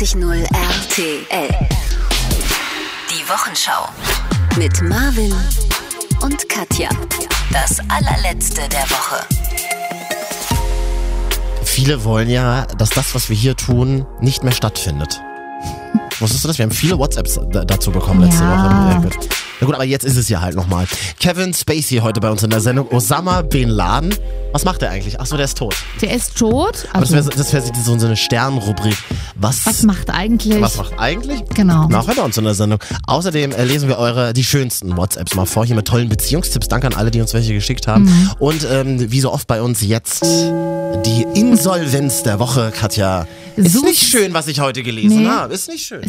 94.0 RTL. Die Wochenschau. Mit Marvin und Katja. Das allerletzte der Woche. Viele wollen ja, dass das, was wir hier tun, nicht mehr stattfindet. Wusstest du das? Wir haben viele WhatsApps da- dazu bekommen letzte Ja. Woche. Na gut, aber jetzt ist es ja halt nochmal. Kevin Spacey heute bei uns in der Sendung. Osama Bin Laden. Was macht er eigentlich? Achso, der ist tot. Der ist tot. Aber das Also, wäre das wär so so eine Sternrubrik. Was, was macht eigentlich? was macht eigentlich? Genau. Nachher bei uns in der Sendung. Außerdem äh, lesen wir eure, die schönsten WhatsApps mal vor, hier mit tollen Beziehungstipps. Danke an alle, die uns welche geschickt haben. Mhm. Und ähm, wie so oft bei uns jetzt die Insolvenz der Woche, Katja. Ist Sus- nicht schön, was ich heute gelesen Nee. habe. Ist nicht schön.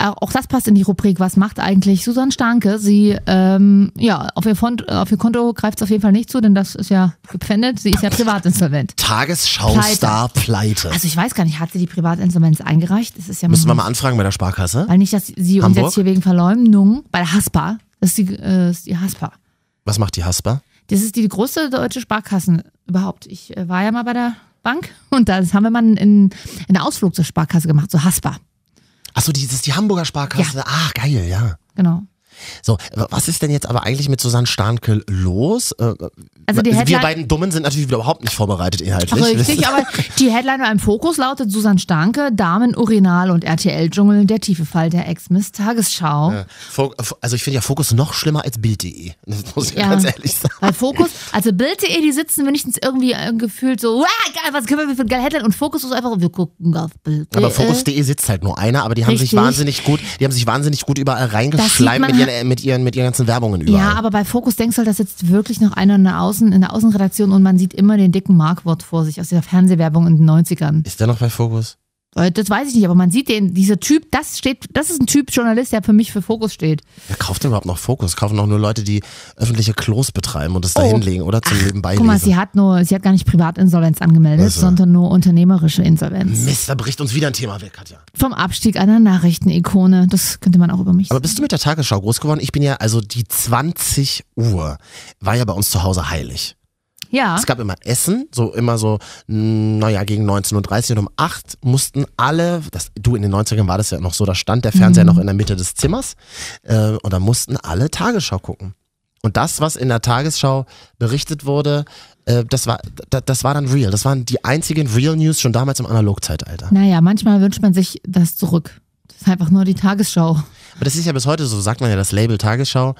Auch das passt in die Rubrik, was macht eigentlich Susanne Starke? Sie, ähm, ja, auf ihr, Fond, auf ihr Konto greift es auf jeden Fall nicht zu, denn das ist ja gepfändet. Sie ist ja privatinsolvent. Tagesschau-Star pleite. Also ich weiß gar nicht, hat sie die Privatinsolvenz eingereicht? Das ist ja Müssen wir mal, anfragen bei der Sparkasse? weil nicht, dass sie uns Hamburg? jetzt hier wegen Verleumdung bei der Haspa, das ist die, äh, ist die Haspa. Was macht die Haspa? Das ist die größte deutsche Sparkasse überhaupt. Ich äh, war ja mal bei der Bank und das haben wir mal in, in einen Ausflug zur Sparkasse gemacht, zur Haspa. Achso, die, das ist die Hamburger Sparkasse. Ah, geil, ja. Genau. So, was ist denn jetzt aber eigentlich mit Susanne Starnke los? Also die wir Headline- beiden Dummen sind natürlich wieder überhaupt nicht vorbereitet inhaltlich. Richtig, aber die Headline beim Fokus lautet Susanne Starke, Damen, Urinal und RTL-Dschungel, der tiefe Fall der Ex-Miss Tagesschau. Fo- Also ich finde ja Fokus noch schlimmer als Bild.de. Das muss ich Ja. ganz ehrlich sagen. Weil Fokus, also Bild.de, die sitzen wenigstens irgendwie äh, gefühlt so, geil, was können wir für eine geile Headline? Und Fokus ist einfach, wir gucken auf Bild. Aber Fokus.de sitzt halt nur einer, aber die haben sich Richtig. wahnsinnig gut, die haben sich wahnsinnig gut überall reingeschleimt mit man ihren, mit ihren, mit ihren ganzen Werbungen überall. Ja, aber bei Fokus denkst du halt, da sitzt wirklich noch einer in der, Außen, in der Außenredaktion und man sieht immer den dicken Markwort vor sich aus dieser Fernsehwerbung in den 90ern. Ist der noch bei Fokus? Äh, Das weiß ich nicht, aber man sieht den, dieser Typ, das steht, das ist ein Typ Journalist, der für mich für Fokus steht. Wer kauft denn überhaupt noch Fokus? Kaufen doch nur Leute, die öffentliche Klos betreiben und es da Oh. hinlegen oder zum Nebenbei Guck mal, lesen. sie hat nur, sie hat gar nicht Privatinsolvenz angemeldet, Also. sondern nur unternehmerische Insolvenz. Mist, da bricht uns wieder ein Thema weg, Katja. Vom Abstieg einer Nachrichtenikone, das könnte man auch über mich Aber sagen. bist du mit der Tagesschau groß geworden? Ich bin ja, also die 20 Uhr war ja bei uns zu Hause heilig. Ja, Es gab immer Essen, so immer so, mh, naja, gegen 19.30 Uhr und um 8 mussten alle, das, du in den 90ern war das ja noch so, da stand der Fernseher noch in der Mitte des Zimmers äh, und da mussten alle Tagesschau gucken. Und das, was in der Tagesschau berichtet wurde, äh, das, war, das, das war dann real. Das waren die einzigen Real News schon damals im Analogzeitalter. naja, manchmal wünscht man sich das zurück. Das ist einfach nur die Tagesschau. Aber das ist ja bis heute so, sagt man ja, das Label Tagesschau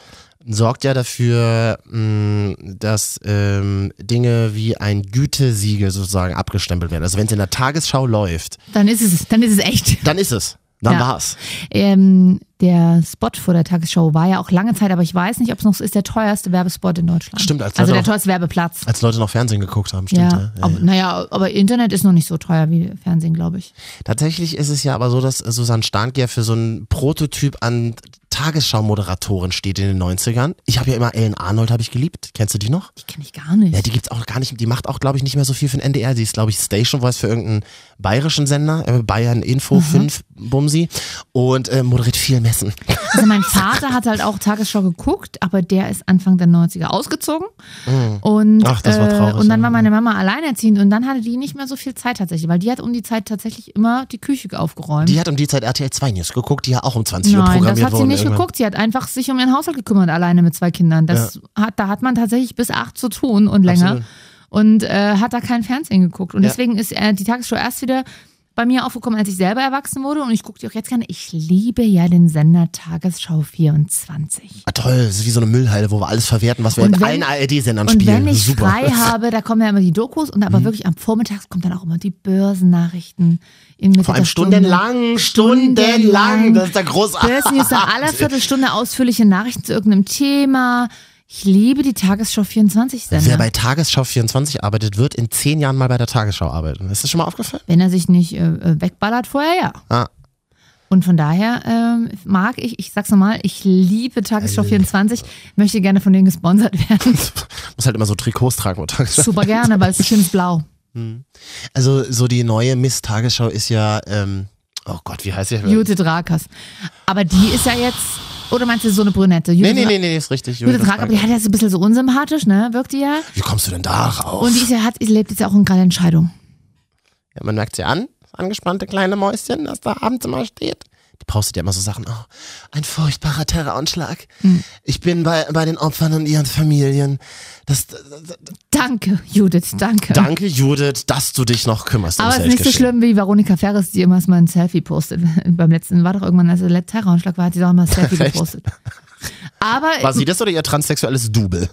sorgt ja dafür, mh, dass ähm, Dinge wie ein Gütesiegel sozusagen abgestempelt werden. Also wenn es in der Tagesschau läuft, Dann ist es, dann ist es echt. dann ist es. Dann Ja. war's. Ähm, der Spot vor der Tagesschau war ja auch lange Zeit, aber ich weiß nicht, ob es noch so ist, der teuerste Werbespot in Deutschland. Stimmt, als Also Leute der noch- teuerste Werbeplatz. Als Leute noch Fernsehen geguckt haben, stimmt. Ja, Ja. Aber, ja. naja, aber Internet ist noch nicht so teuer wie Fernsehen, glaube ich. Tatsächlich ist es ja aber so, dass Susanne Starnke ja für so einen Prototyp an Tagesschau-Moderatorin steht in den 90ern. Ich habe ja immer Ellen Arnold, habe ich geliebt. Kennst du die noch? Die kenne ich gar nicht. Ja, die gibt's auch gar nicht, die macht auch, glaube ich, nicht mehr so viel für den NDR. Die ist, glaube ich, Station Voice für irgendeinen bayerischen Sender, äh, Bayern Info 5 Bumsi und äh, moderiert viel Messen. Also mein Vater hat halt auch Tagesschau geguckt, aber der ist Anfang der 90er ausgezogen. Und, Mhm. Ach, das war traurig, und dann ja. war meine Mama alleinerziehend und dann hatte die nicht mehr so viel Zeit tatsächlich, weil die hat um die Zeit tatsächlich immer die Küche aufgeräumt. Die hat um die Zeit RTL 2 News geguckt, die ja auch um 20 Uhr Nein, das programmiert hat sie nicht irgendwann. geguckt. Sie hat einfach sich um ihren Haushalt gekümmert, alleine mit zwei Kindern. Das hat, da hat man tatsächlich bis acht zu tun und länger. Absolut. Und äh, hat da kein Fernsehen geguckt. Und Ja. deswegen ist äh, die Tagesschau erst wieder bei mir aufgekommen, als ich selber erwachsen wurde. Und ich gucke die auch jetzt gerne. Ich liebe ja den Sender Tagesschau 24. Ah, toll, das ist wie so eine Müllhalde, wo wir alles verwerten, was wir Und in wenn- allen ARD-Sendern Und spielen. wenn ich Super. Mhm. frei habe, da kommen ja immer die Dokus und aber wirklich am Vormittag kommt dann auch immer die Börsennachrichten. In Mitte Vor allem stundenlang, stundenlang. Das ist der großartig. Börsennews nach aller Viertelstunde ausführliche Nachrichten zu irgendeinem Thema. Ich liebe die Tagesschau 24 Sender. Wer bei Tagesschau 24 arbeitet, wird in zehn Jahren mal bei der Tagesschau arbeiten. Ist das schon mal aufgefallen? Wenn er sich nicht äh, äh, wegballert vorher, ja. Ah. Und von daher ähm, mag ich, ich sag's nochmal, ich liebe Tagesschau 24, möchte gerne von denen gesponsert werden. Muss halt immer so Trikots tragen. Super gerne, weil es ist schönes Blau. Also so die neue Miss Tagesschau ist ja, ähm, oh Gott, wie heißt sie? Jute Drakas. Aber die ist ja jetzt, oder meinst du so eine Brünette? Jute Nee, nee, nee, nee, ist richtig. Judith Drakas, aber die hat ja so ein bisschen so unsympathisch, ne? Wirkt die ja. Wie kommst du denn da raus? Und die ist ja, hat, lebt jetzt ja auch in gerade Entscheidung. ja, man merkt sie an. angespannte kleine Mäuschen, das da abends immer steht. Die postet ja immer so Sachen, oh, ein furchtbarer Terroranschlag. Hm. Ich bin bei, bei den Opfern und ihren Familien. Das, das, das, Danke, Judith, danke. danke, Judith, dass du dich noch kümmerst. Aber es ist nicht so schlimm wie Veronika Ferris, die immer mal ein Selfie postet. Beim letzten war doch irgendwann, als der Terroranschlag war, hat sie doch mal ein Selfie gepostet. Aber War sie das oder ihr transsexuelles Double?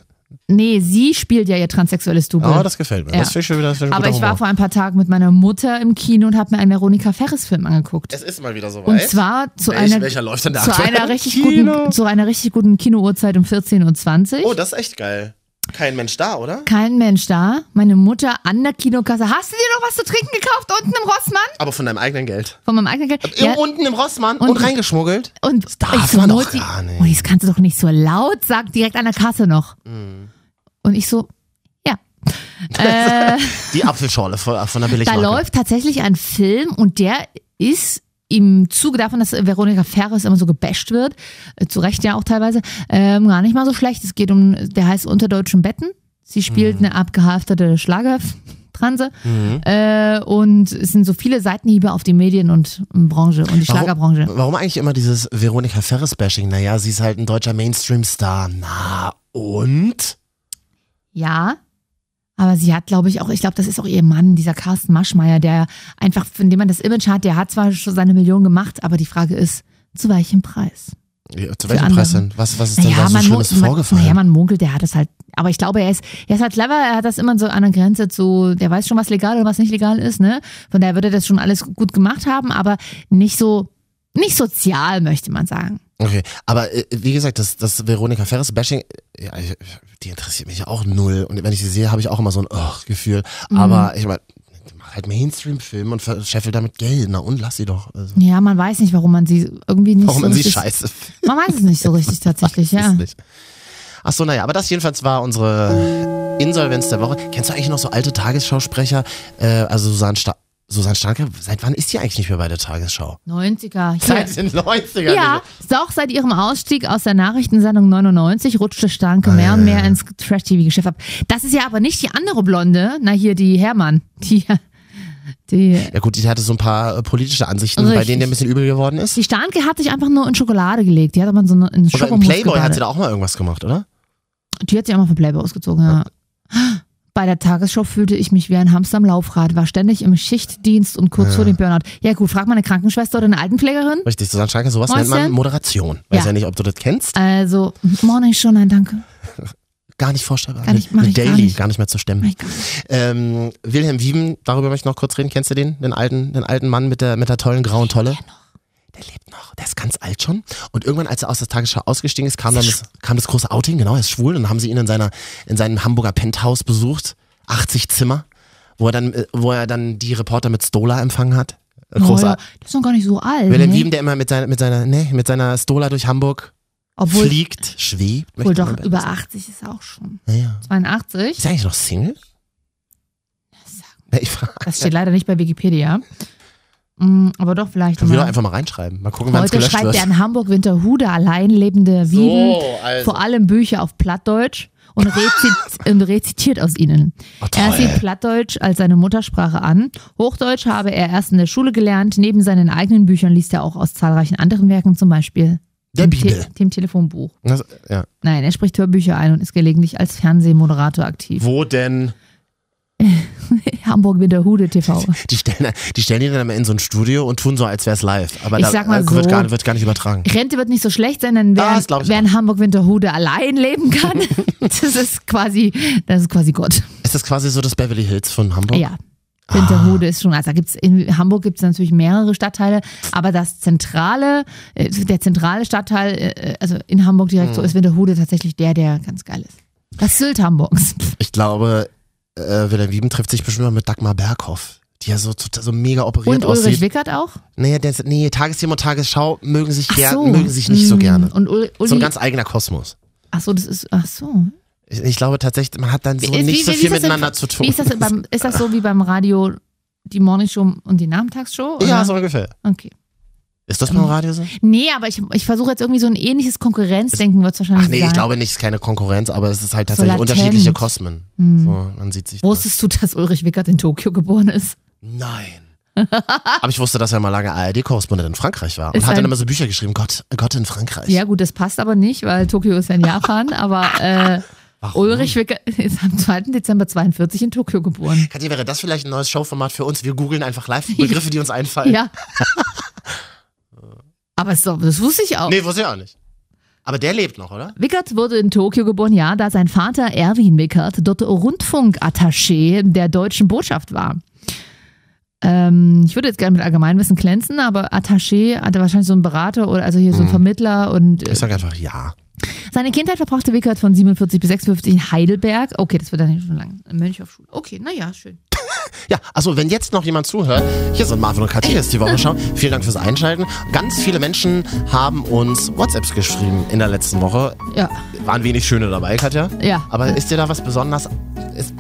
Nee, sie spielt ja ihr transsexuelles Double. Oh, das gefällt mir. Ja. Das schon wieder das ich Aber ich war Humor. vor ein paar Tagen mit meiner Mutter im Kino und habe mir einen Veronika Ferris-Film angeguckt. Es ist mal wieder so Und zwar zu Welch- einer, welcher läuft denn da zu einer richtig Kino? guten, zu einer richtig guten Kinouhrzeit um 14.20 Uhr. Oh, das ist echt geil. Kein Mensch da, oder? Kein Mensch da. Meine Mutter an der Kinokasse. Hast du dir noch was zu trinken gekauft unten im Rossmann? Aber von deinem eigenen Geld. Von meinem eigenen Geld. Im, unten im Rossmann und, Und- reingeschmuggelt. Und darf ich so, man doch Mutti, gar nicht. Oh, das kannst du doch nicht so laut sagen, direkt an der Kasse noch. Mhm. Und ich so, ja. äh, Die Apfelschorle von, von der da Billigmarke. läuft tatsächlich ein Film und der ist im Zuge davon, dass Veronika Ferris immer so gebasht wird, äh, zu Recht ja auch teilweise, ähm, gar nicht mal so schlecht. Es geht um, der heißt Unter deutschen Betten. Sie spielt Mhm. eine abgehaftete Schlagertranse äh, und es sind so viele Seitenhiebe auf die Medien- und Branche und die Schlagerbranche. Warum, warum eigentlich immer dieses Veronika Ferris-Bashing? Naja, sie ist halt ein deutscher Mainstream-Star. Na und? Ja, aber sie hat, glaube ich, auch, ich glaube, das ist auch ihr Mann, dieser Carsten Maschmeyer, der einfach, von dem man das Image hat, der hat zwar schon seine Million gemacht, aber die Frage ist, zu welchem Preis? Ja, zu welchem. Preis denn? Was, was ist denn da so man, Schlimmes man, vorgefallen? naja, man munkelt, der hat es halt, aber ich glaube, er ist, er ist halt clever, er hat das immer so an der Grenze zu, der weiß schon, was legal und was nicht legal ist, ne? Von daher würde das schon alles gut gemacht haben, aber nicht so, nicht sozial, möchte man sagen. Okay, aber äh, wie gesagt, das, das Veronika Ferris-Bashing, ja, ich, die interessiert mich auch null. Und wenn ich sie sehe, habe ich auch immer so ein oh, Gefühl. Mhm. Aber ich meine, mach halt Mainstream-Film und verscheffelt damit Geld. Na und lass sie doch. Also, Ja, man weiß nicht, warum man sie irgendwie nicht warum so man sie scheiße Man weiß es nicht so richtig tatsächlich, ja. nicht. Ach so, naja, aber das jedenfalls war unsere Insolvenz der Woche. Kennst du eigentlich noch so alte Tagesschausprecher? Äh, also Susanne, Sta Susanne Starke, seit wann ist die eigentlich nicht mehr bei der Tagesschau? 90er. Hier. Seit den 90ern. Ja, auch seit ihrem Ausstieg aus der Nachrichtensendung 99 rutschte Starke mehr und mehr ins Trash-TV-Geschäft ab. Das ist ja aber nicht die andere Blonde, na hier die Hermann, die, die, Ja gut, die hatte so ein paar äh, politische Ansichten, bei Richtig. denen der ein bisschen übel geworden ist. die Starke hat sich einfach nur in Schokolade gelegt. Die hat aber so eine, in Schokomus Playboy hat gebadet. sie da auch mal irgendwas gemacht, oder? Die hat sich auch mal für Playboy ausgezogen, ja. Bei der Tagesschau fühlte ich mich wie ein Hamster am Laufrad, war ständig im Schichtdienst und kurz vor dem Burnout. Ja gut, frag mal eine Krankenschwester oder eine Altenpflegerin. Richtig, Susanne Starke, sowas Mäuschen? nennt man Moderation. Weiß Ja. ja nicht, ob du das kennst. Also, morgen schon, nein, danke. Gar nicht vorstellbar. Gar nicht, Eine ich gar Daily, nicht. gar nicht mehr zu stemmen. Ähm, Wilhelm Wieven, darüber möchte ich noch kurz reden. Kennst du den? Den alten, den alten Mann mit der, mit der tollen grauen Tolle? Der lebt noch. Der ist ganz alt schon. Und irgendwann, als er aus der Tagesschau ausgestiegen ist, kam dann das, kam das große Outing. Genau, er ist schwul. Und dann haben sie ihn in seiner, in seinem Hamburger Penthouse besucht. 80 Zimmer. Wo er dann, äh, wo er dann die Reporter mit Stola empfangen hat. Oh, ja, Großartig. das ist noch gar nicht so alt. Wilhelm ne? Wieven, der immer mit seiner, mit seiner, ne, mit seiner Stola durch Hamburg Obwohl, fliegt, schwebt. obwohl doch über sagen. 80 ist er auch schon. Naja. 82? Ist er eigentlich noch Single? Ich frage. Das steht leider nicht bei Wikipedia. Mm, aber doch vielleicht. Können wir doch mal. einfach mal reinschreiben. Mal gucken, wann es Heute gelöscht schreibt wird. er in Hamburg-Winterhude allein lebende Wieben also. vor allem Bücher auf Plattdeutsch und, rezit und rezitiert aus ihnen. Oh, Er sieht Plattdeutsch als seine Muttersprache an. Hochdeutsch habe er erst in der Schule gelernt. Neben seinen eigenen Büchern liest er auch aus zahlreichen anderen Werken, zum Beispiel Der dem, Bibel. Te dem Telefonbuch. Das, ja. Nein, er spricht Hörbücher ein und ist gelegentlich als Fernsehmoderator aktiv. Wo denn? Hamburg-Winterhude TV. Die stellen, die stellen ihn dann immer in so ein Studio und tun so, als wäre es live. Aber Ich da sag mal äh, wird, so. gar, wird gar nicht übertragen. Rente wird nicht so schlecht sein, denn wer, Ah, wer in Hamburg-Winterhude allein leben kann, das ist quasi, das ist quasi Gott. Ist das quasi so das Beverly Hills von Hamburg? Ja. Winterhude ist schon, also da gibt's in Hamburg gibt es natürlich mehrere Stadtteile, aber das zentrale, äh, der zentrale Stadtteil, äh, also in Hamburg direkt Hm. so ist Winterhude tatsächlich der, der ganz geil ist. Das Sylt Hamburgs. Ich glaube, äh, Wilhelm Wieben trifft sich bestimmt mal mit Dagmar Berghoff. Die ja so, total- so mega operiert Und Ulrich aussieht. Wickert auch? Nee, der, nee, Tagesthema und Tagesschau mögen sich, Ach so. mögen sich nicht so Mm, gerne. Und Ul Uli, So ein ganz eigener Kosmos. ach so, das ist, ach so. Ich, ich glaube tatsächlich, man hat dann so Wie- nicht wie- so wie viel das denn- miteinander zu tun. Wie ist das, beim, ist das so wie beim Radio, die Morningshow und die Nachmittagsshow? ja, so ungefähr. Okay. Ist das beim Radio so? Nee, aber ich, ich versuche jetzt irgendwie so ein ähnliches Konkurrenzdenken wird es wahrscheinlich Ach nee, sein. ich glaube nicht, es ist keine Konkurrenz, aber es ist halt So tatsächlich latent. unterschiedliche Kosmen. Hm. So, man sieht sich. Wusstest du, dass Ulrich Wickert in Tokio geboren ist? Nein. Aber ich wusste, dass er mal lange ARD-Korrespondent in Frankreich war und Ist hat dann immer so Bücher geschrieben, Gott, Gott in Frankreich. Ja, gut, das passt aber nicht, weil Tokio ist ja in Japan, aber äh, Warum? Ulrich Wickert ist am 2. Dezember 42 in Tokio geboren. Katja, wäre das vielleicht ein neues Showformat für uns? Wir googeln einfach live Begriffe, die uns einfallen. Ja. aber so, das wusste ich auch. Nee, wusste ich auch nicht. Aber der lebt noch, oder? Wickert wurde in Tokio geboren, ja, da sein Vater Erwin Wickert dort Rundfunkattaché der deutschen Botschaft war. Ähm, ich würde jetzt gerne mit Allgemeinwissen glänzen, aber Attaché hatte wahrscheinlich so einen Berater oder also hier so einen Vermittler und äh, Ich sag einfach ja. seine Kindheit verbrachte Wickert von 47 bis 56 in Heidelberg. Okay, das wird dann schon lang. Mönch auf Schule. Okay, naja, schön. Ja, also wenn jetzt noch jemand zuhört, hier sind Marvin und Katja, hier ist die Wochenschau. Vielen Dank fürs Einschalten. Ganz viele Menschen haben uns WhatsApps geschrieben in der letzten Woche. Ja, Waren wenig schöne dabei, Katja. ja. Aber ist dir da was besonders, ist,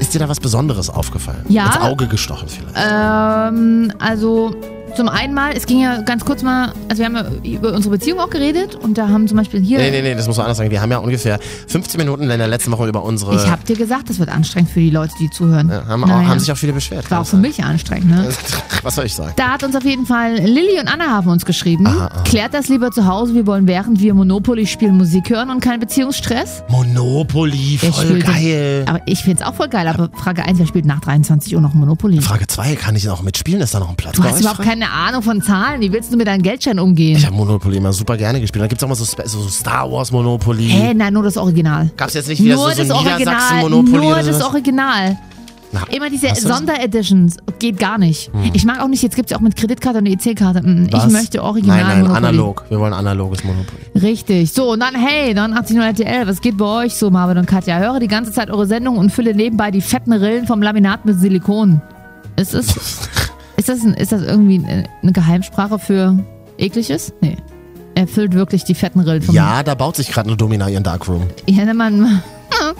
ist dir da was Besonderes aufgefallen? Ja. Ins Auge gestochen vielleicht? Ähm, also zum einen mal, es ging ja ganz kurz mal, also wir haben ja über unsere Beziehung auch geredet und da haben zum Beispiel hier, Nee, nee, nee, das muss man anders sagen. Wir haben ja ungefähr 15 Minuten in der letzten Woche über unsere. ich habe dir gesagt, das wird anstrengend für die Leute, die zuhören. ja, haben, auch, Naja. haben sich auch viele beschwert. War auch für mich anstrengend, ne? Was soll ich sagen? Da hat uns auf jeden Fall Lilly und Anna haben uns geschrieben. Aha, aha. Klärt das lieber zu Hause, wir wollen während wir Monopoly spielen Musik hören und keinen Beziehungsstress. Monopoly, voll geil. Aber ich find's auch voll geil, aber Frage 1, wer spielt nach 23 Uhr noch Monopoly? Frage 2, kann ich noch mitspielen? Ist da noch ein Platz Du hast überhaupt frei? Keine Ahnung von Zahlen. Wie willst du mit deinem Geldschein umgehen? Ich habe Monopoly immer super gerne gespielt. Da gibt es auch mal so, Spe- so Star Wars Monopoly. Hä, nein, nur das Original. Gab es jetzt nicht wieder nur so, so das Original, Niedersachsen-Monopoly nur das? Original. Na, Immer diese? Sondereditions geht gar nicht. Ich mag auch nicht, jetzt gibt's ja auch mit Kreditkarte und EC-Karte. Mm, Ich möchte original Nein, nein, Monopoly. analog. Wir wollen analoges Monopoly. Richtig. So, und dann, hey, dann 80 RTL, was geht bei euch so, Marvin und Katja? Höre die ganze Zeit eure Sendung und fülle nebenbei die fetten Rillen vom Laminat mit Silikon. Ist das, ist das, ein, ist das irgendwie eine Geheimsprache für ekliges? Nee. Er füllt wirklich die fetten Rillen vom Ja, da baut sich gerade eine Domina ihren Darkroom. Ja, ne, man.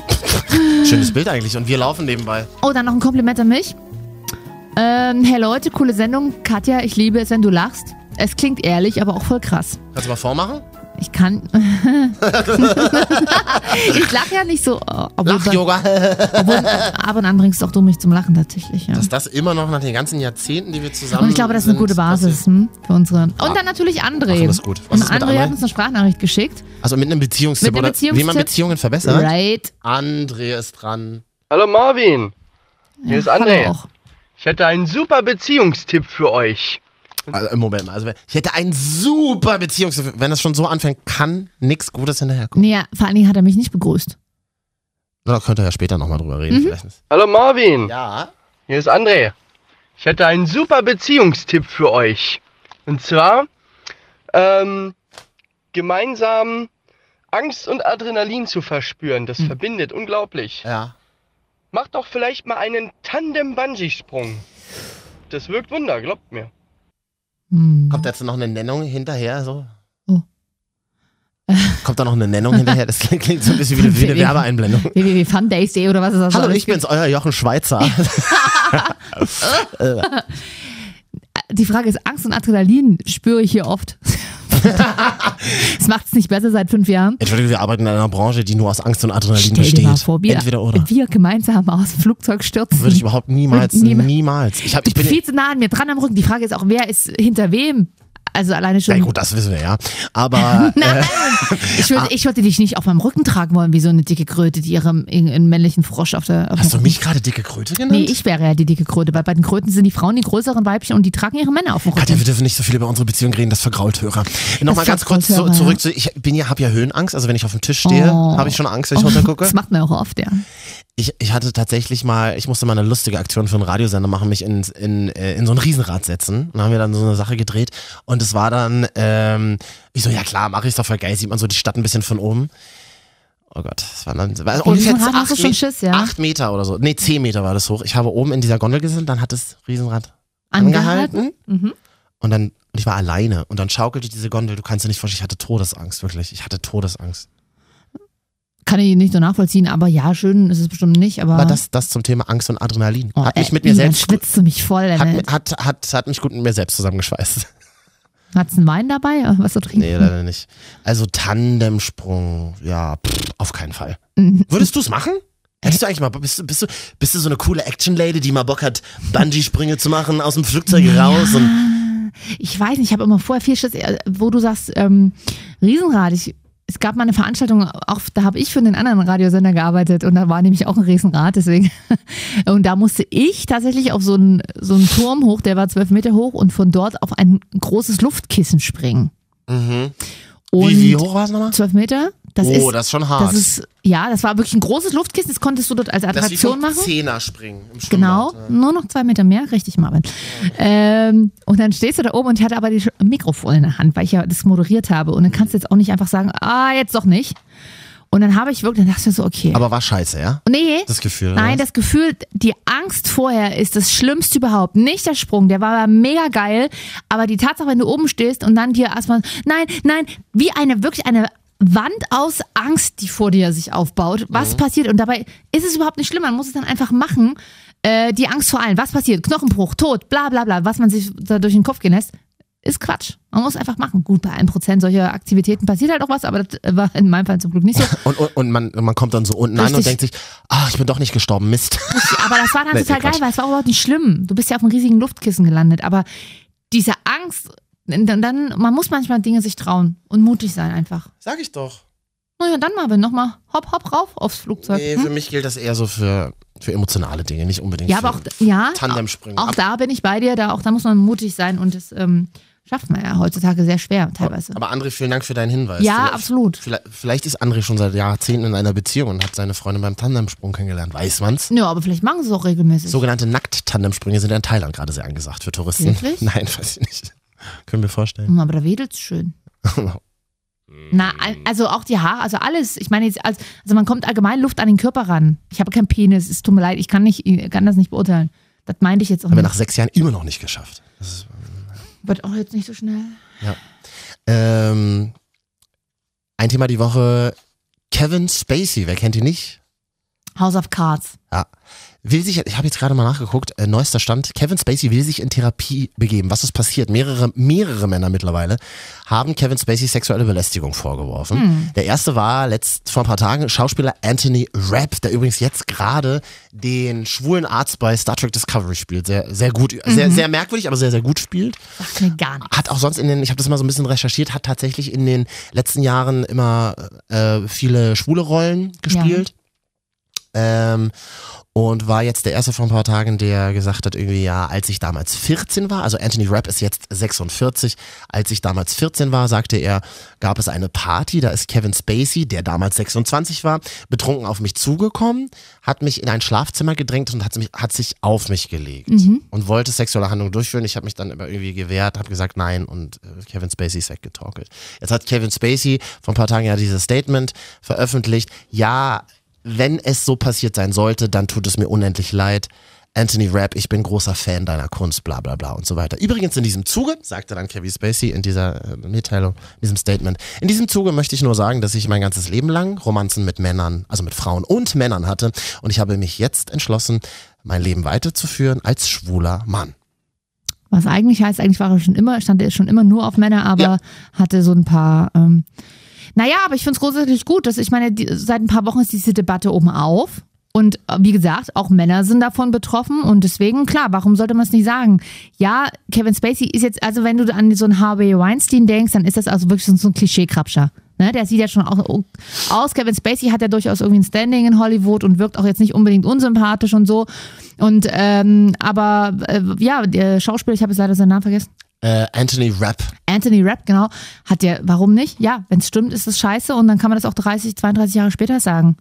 Schönes Bild eigentlich. Und wir laufen nebenbei. Oh, dann noch ein Kompliment an mich. Ähm, hey Leute, coole Sendung. Katja, ich liebe es, wenn du lachst. Es klingt ehrlich, aber auch voll krass. Kannst du mal vormachen? Ich kann. ich lache ja nicht so. Lach-Yoga. ab und an bringst auch du mich zum Lachen tatsächlich. Ja. Dass das immer noch nach den ganzen Jahrzehnten, die wir zusammen Und ich glaube, das ist eine gute Basis hm, für unsere. Und dann natürlich André. Machen wir's gut. Was Und ist André André? hat uns eine Sprachnachricht geschickt. Also mit einem Beziehungstipp Mit einem oder wie man Beziehungstipp? Beziehungen verbessert. Right. André ist dran. Hallo Marvin, hier ist Hallo André. auch. Ich hätte einen super Beziehungstipp für euch. Also, Moment mal, also ich hätte einen super Beziehungstipp. Wenn das schon so anfängt, kann nichts Gutes hinterherkommen. Nee, vor allen Dingen hat er mich nicht begrüßt. Da könnt ihr ja später nochmal drüber reden. Mhm. Vielleicht. Hallo Marvin, Ja. hier ist André. Ich hätte einen super Beziehungstipp für euch. Und zwar ähm, gemeinsam Angst und Adrenalin zu verspüren. Das verbindet unglaublich. Ja. Macht doch vielleicht mal einen Tandem-Bungee-Sprung. Das wirkt Wunder, glaubt mir. Hm. Kommt jetzt noch eine Nennung hinterher? So? Oh. Kommt da noch eine Nennung hinterher? Das klingt, so ein bisschen wie eine, wie eine Werbeeinblendung. www.fundays.de oder was ist das? Hallo, ich bin's, euer Jochen Schweizer. Die Frage ist, Angst und Adrenalin spüre ich hier oft. Es macht es nicht besser seit fünf Jahren. Entschuldigung, wir arbeiten in einer Branche, die nur aus Angst und Adrenalin Stell dir besteht. mal vor, wir, Entweder oder. wir gemeinsam aus dem Flugzeug stürzen. Würde ich überhaupt niemals, niemals. Ich, hab, ich bin. viel zu nah an mir dran am Rücken. Die Frage ist auch, wer ist hinter wem? Also alleine schon. Na gut, das wissen wir ja. Aber Nein, äh, ich, würde, ich würde dich nicht auf meinem Rücken tragen wollen, wie so eine dicke Kröte, die ihrem einen männlichen Frosch auf der. Auf hast du mich gerade dicke Kröte genannt? Nee, ich wäre ja die dicke Kröte, weil bei den Kröten sind die Frauen die größeren Weibchen und die tragen ihre Männer auf dem Rücken. Katja, wir dürfen nicht so viel über unsere Beziehung reden, das vergrault Hörer. Nochmal ganz kurz zu, zurück zu, ich bin ja, habe ja Höhenangst, also wenn ich auf dem Tisch stehe, Oh. habe ich schon Angst, wenn ich runtergucke. Das macht man auch oft, ja. Ich, ich hatte tatsächlich mal, ich musste mal eine lustige Aktion für einen Radiosender machen, mich in, in, äh, in so ein Riesenrad setzen. Und haben wir dann so eine Sache gedreht. Und es war dann, ähm, ich so, ja klar, mache ich doch voll geil, sieht man so die Stadt ein bisschen von oben. Oh Gott, das war dann war ungefähr acht, du schon Schiss, ja? acht Meter oder so. Nee, zehn Meter war das hoch. Ich habe oben in dieser Gondel gesessen, dann hat das Riesenrad angehalten. Mhm. Und dann, und ich war alleine. Und dann schaukelte diese Gondel, du kannst dir nicht vorstellen, ich hatte Todesangst, wirklich. Ich hatte Todesangst. Kann ich nicht so nachvollziehen, aber ja, schön ist es bestimmt nicht. Aber, Aber das, das zum Thema Angst und Adrenalin. oh, hat mich mit mir dann selbst schwitzt du mich voll. hat, hat, hat, hat mich gut mit mir selbst zusammengeschweißt. Hat's einen Wein dabei? Äh, Was zu trinken? Nee, leider nicht. Also Tandemsprung, ja, pff, auf keinen Fall. Mhm. Würdest du es machen? Hättest du eigentlich mal, bist du, bist du, bist du so eine coole Action-Lady, die mal Bock hat, Bungee-Sprünge zu machen, aus dem Flugzeug raus und Ich weiß nicht, ich habe immer vorher viel Schiss, äh, wo du sagst, ähm, Riesenrad. Ich, es gab mal eine Veranstaltung, auch da habe ich für einen anderen Radiosender gearbeitet und da war nämlich auch ein Riesenrad, deswegen. Und da musste ich tatsächlich auf so einen, so einen Turm hoch, der war zwölf Meter hoch und von dort auf ein großes Luftkissen springen. Mhm. Und Wie, wie hoch war es nochmal? Zwölf Meter? Das oh, ist, das ist schon hart. das ist, ja, das war wirklich ein großes Luftkissen, das konntest du dort als Das ist wie Attraktion machen. Zehner springen im Genau, Schwimmbad, nur noch zwei Meter mehr, richtig, Marvin. Ähm, und dann stehst du da oben und ich hatte aber das Mikrofon in der Hand, weil ich ja das moderiert habe. Und dann kannst du jetzt auch nicht einfach sagen, ah, jetzt doch nicht. Und dann habe ich wirklich, dann dachte ich mir so, okay. Aber war scheiße, ja? nee, Das Gefühl. nein, das Gefühl, die Angst vorher ist das Schlimmste überhaupt. Nicht der Sprung, der war mega geil, aber die Tatsache, wenn du oben stehst und dann dir erstmal, nein, nein, wie eine, wirklich eine Wand aus Angst, die vor dir sich aufbaut. Was passiert? Und dabei ist es überhaupt nicht schlimm, man muss es dann einfach machen. Äh, die Angst vor allem, was passiert? Knochenbruch, Tod, bla bla bla, was man sich da durch den Kopf gehen lässt, ist Quatsch. Man muss einfach machen. Gut, bei einem Prozent solcher Aktivitäten passiert halt auch was, aber das war in meinem Fall zum Glück nicht so. Und, und, und man, man kommt dann so unten an und Richtig. denkt sich, ah, ich bin doch nicht gestorben, Mist. Aber das war dann Nee, total nee, geil, Quatsch. weil es war überhaupt nicht schlimm. Du bist ja auf einem riesigen Luftkissen gelandet. Aber diese Angst, dann, dann man muss manchmal Dinge sich trauen und mutig sein einfach. Sag ich doch. Naja, dann Marvin, nochmal hopp, hopp, rauf aufs Flugzeug. Nee, Hm? für mich gilt das eher so für, für emotionale Dinge, nicht unbedingt Ja, für aber auch, ja, Tandemspringen. auch Ab- da bin ich bei dir. Da, auch da muss man mutig sein und das ähm, schafft man ja heutzutage sehr schwer teilweise. Aber André, vielen Dank für deinen Hinweis. ja, Vielleicht- absolut. Vielleicht, vielleicht ist André schon seit Jahrzehnten in einer Beziehung und hat seine Freundin beim Tandemsprung kennengelernt. Weiß man's? Ja, aber vielleicht machen sie es auch regelmäßig. Sogenannte Nackt-Tandemsprünge sind ja in Thailand gerade sehr angesagt für Touristen. Wirklich? Nein, weiß ich nicht. Können wir vorstellen. Aber da wedelt es schön. Na, al- also auch die Haare, also alles. Ich meine, jetzt als, also man kommt allgemein Luft an den Körper ran. Ich habe keinen Penis, es tut mir leid, ich kann, nicht, ich kann das nicht beurteilen. Das meinte ich jetzt auch Haben wir nicht. nach sechs Jahren immer noch nicht geschafft. Das ist, Wird auch jetzt nicht so schnell. ähm, ein Thema die Woche. Kevin Spacey, wer kennt ihn nicht? House of Cards. Ja. Will sich, ich habe jetzt gerade mal nachgeguckt, äh, neuester Stand, Kevin Spacey will sich in Therapie begeben. Was ist passiert? Mehrere, mehrere Männer mittlerweile haben Kevin Spacey sexuelle Belästigung vorgeworfen. Der erste war letzt vor ein paar Tagen Schauspieler Anthony Rapp, der übrigens jetzt gerade den schwulen Arzt bei Star Trek Discovery spielt. Sehr, sehr gut, sehr, sehr merkwürdig, aber sehr, sehr gut spielt. Sagt mir gar nichts. Hat auch sonst in den, ich habe das mal so ein bisschen recherchiert, hat tatsächlich in den letzten Jahren immer äh, viele schwule Rollen gespielt. Ähm, und war jetzt der erste vor ein paar Tagen, der gesagt hat, irgendwie, ja, als ich damals 14 war, also Anthony Rapp ist jetzt 46, als ich damals 14 war, sagte er, gab es eine Party, da ist Kevin Spacey, der damals 26 war, betrunken auf mich zugekommen, hat mich in ein Schlafzimmer gedrängt und hat, mich, hat sich auf mich gelegt und wollte sexuelle Handlungen durchführen. Ich habe mich dann aber irgendwie gewehrt, habe gesagt nein und äh, Kevin Spacey ist weggetorkelt. Jetzt hat Kevin Spacey vor ein paar Tagen ja dieses Statement veröffentlicht, ja, wenn es so passiert sein sollte, dann tut es mir unendlich leid. Anthony Rapp, ich bin großer Fan deiner Kunst, bla bla bla und so weiter. Übrigens in diesem Zuge, sagte dann Kevin Spacey in dieser äh, Mitteilung, in diesem Statement, in diesem Zuge möchte ich nur sagen, dass ich mein ganzes Leben lang Romanzen mit Männern, also mit Frauen und Männern hatte und ich habe mich jetzt entschlossen, mein Leben weiterzuführen als schwuler Mann. Was eigentlich heißt, eigentlich war er schon immer, stand er schon immer nur auf Männer, aber Ja. hatte so ein paar. Ähm, naja, aber ich finde es grundsätzlich gut. Dass, ich meine, die, seit ein paar Wochen ist diese Debatte oben auf. Und äh, wie gesagt, auch Männer sind davon betroffen. Und deswegen, klar, warum sollte man es nicht sagen? Ja, Kevin Spacey ist jetzt, also wenn du an so einen Harvey Weinstein denkst, dann ist das also wirklich so ein Klischee-Krabscher. Ne, der sieht ja schon auch aus. Kevin Spacey hat ja durchaus irgendwie ein Standing in Hollywood und wirkt auch jetzt nicht unbedingt unsympathisch und so. Und ähm, aber äh, ja, der Schauspieler, ich habe jetzt leider seinen Namen vergessen. Äh, Anthony Rapp, Anthony Rapp, genau, hat ja, warum nicht? Ja, wenn es stimmt, ist es scheiße und dann kann man das auch 30, 32 Jahre später sagen.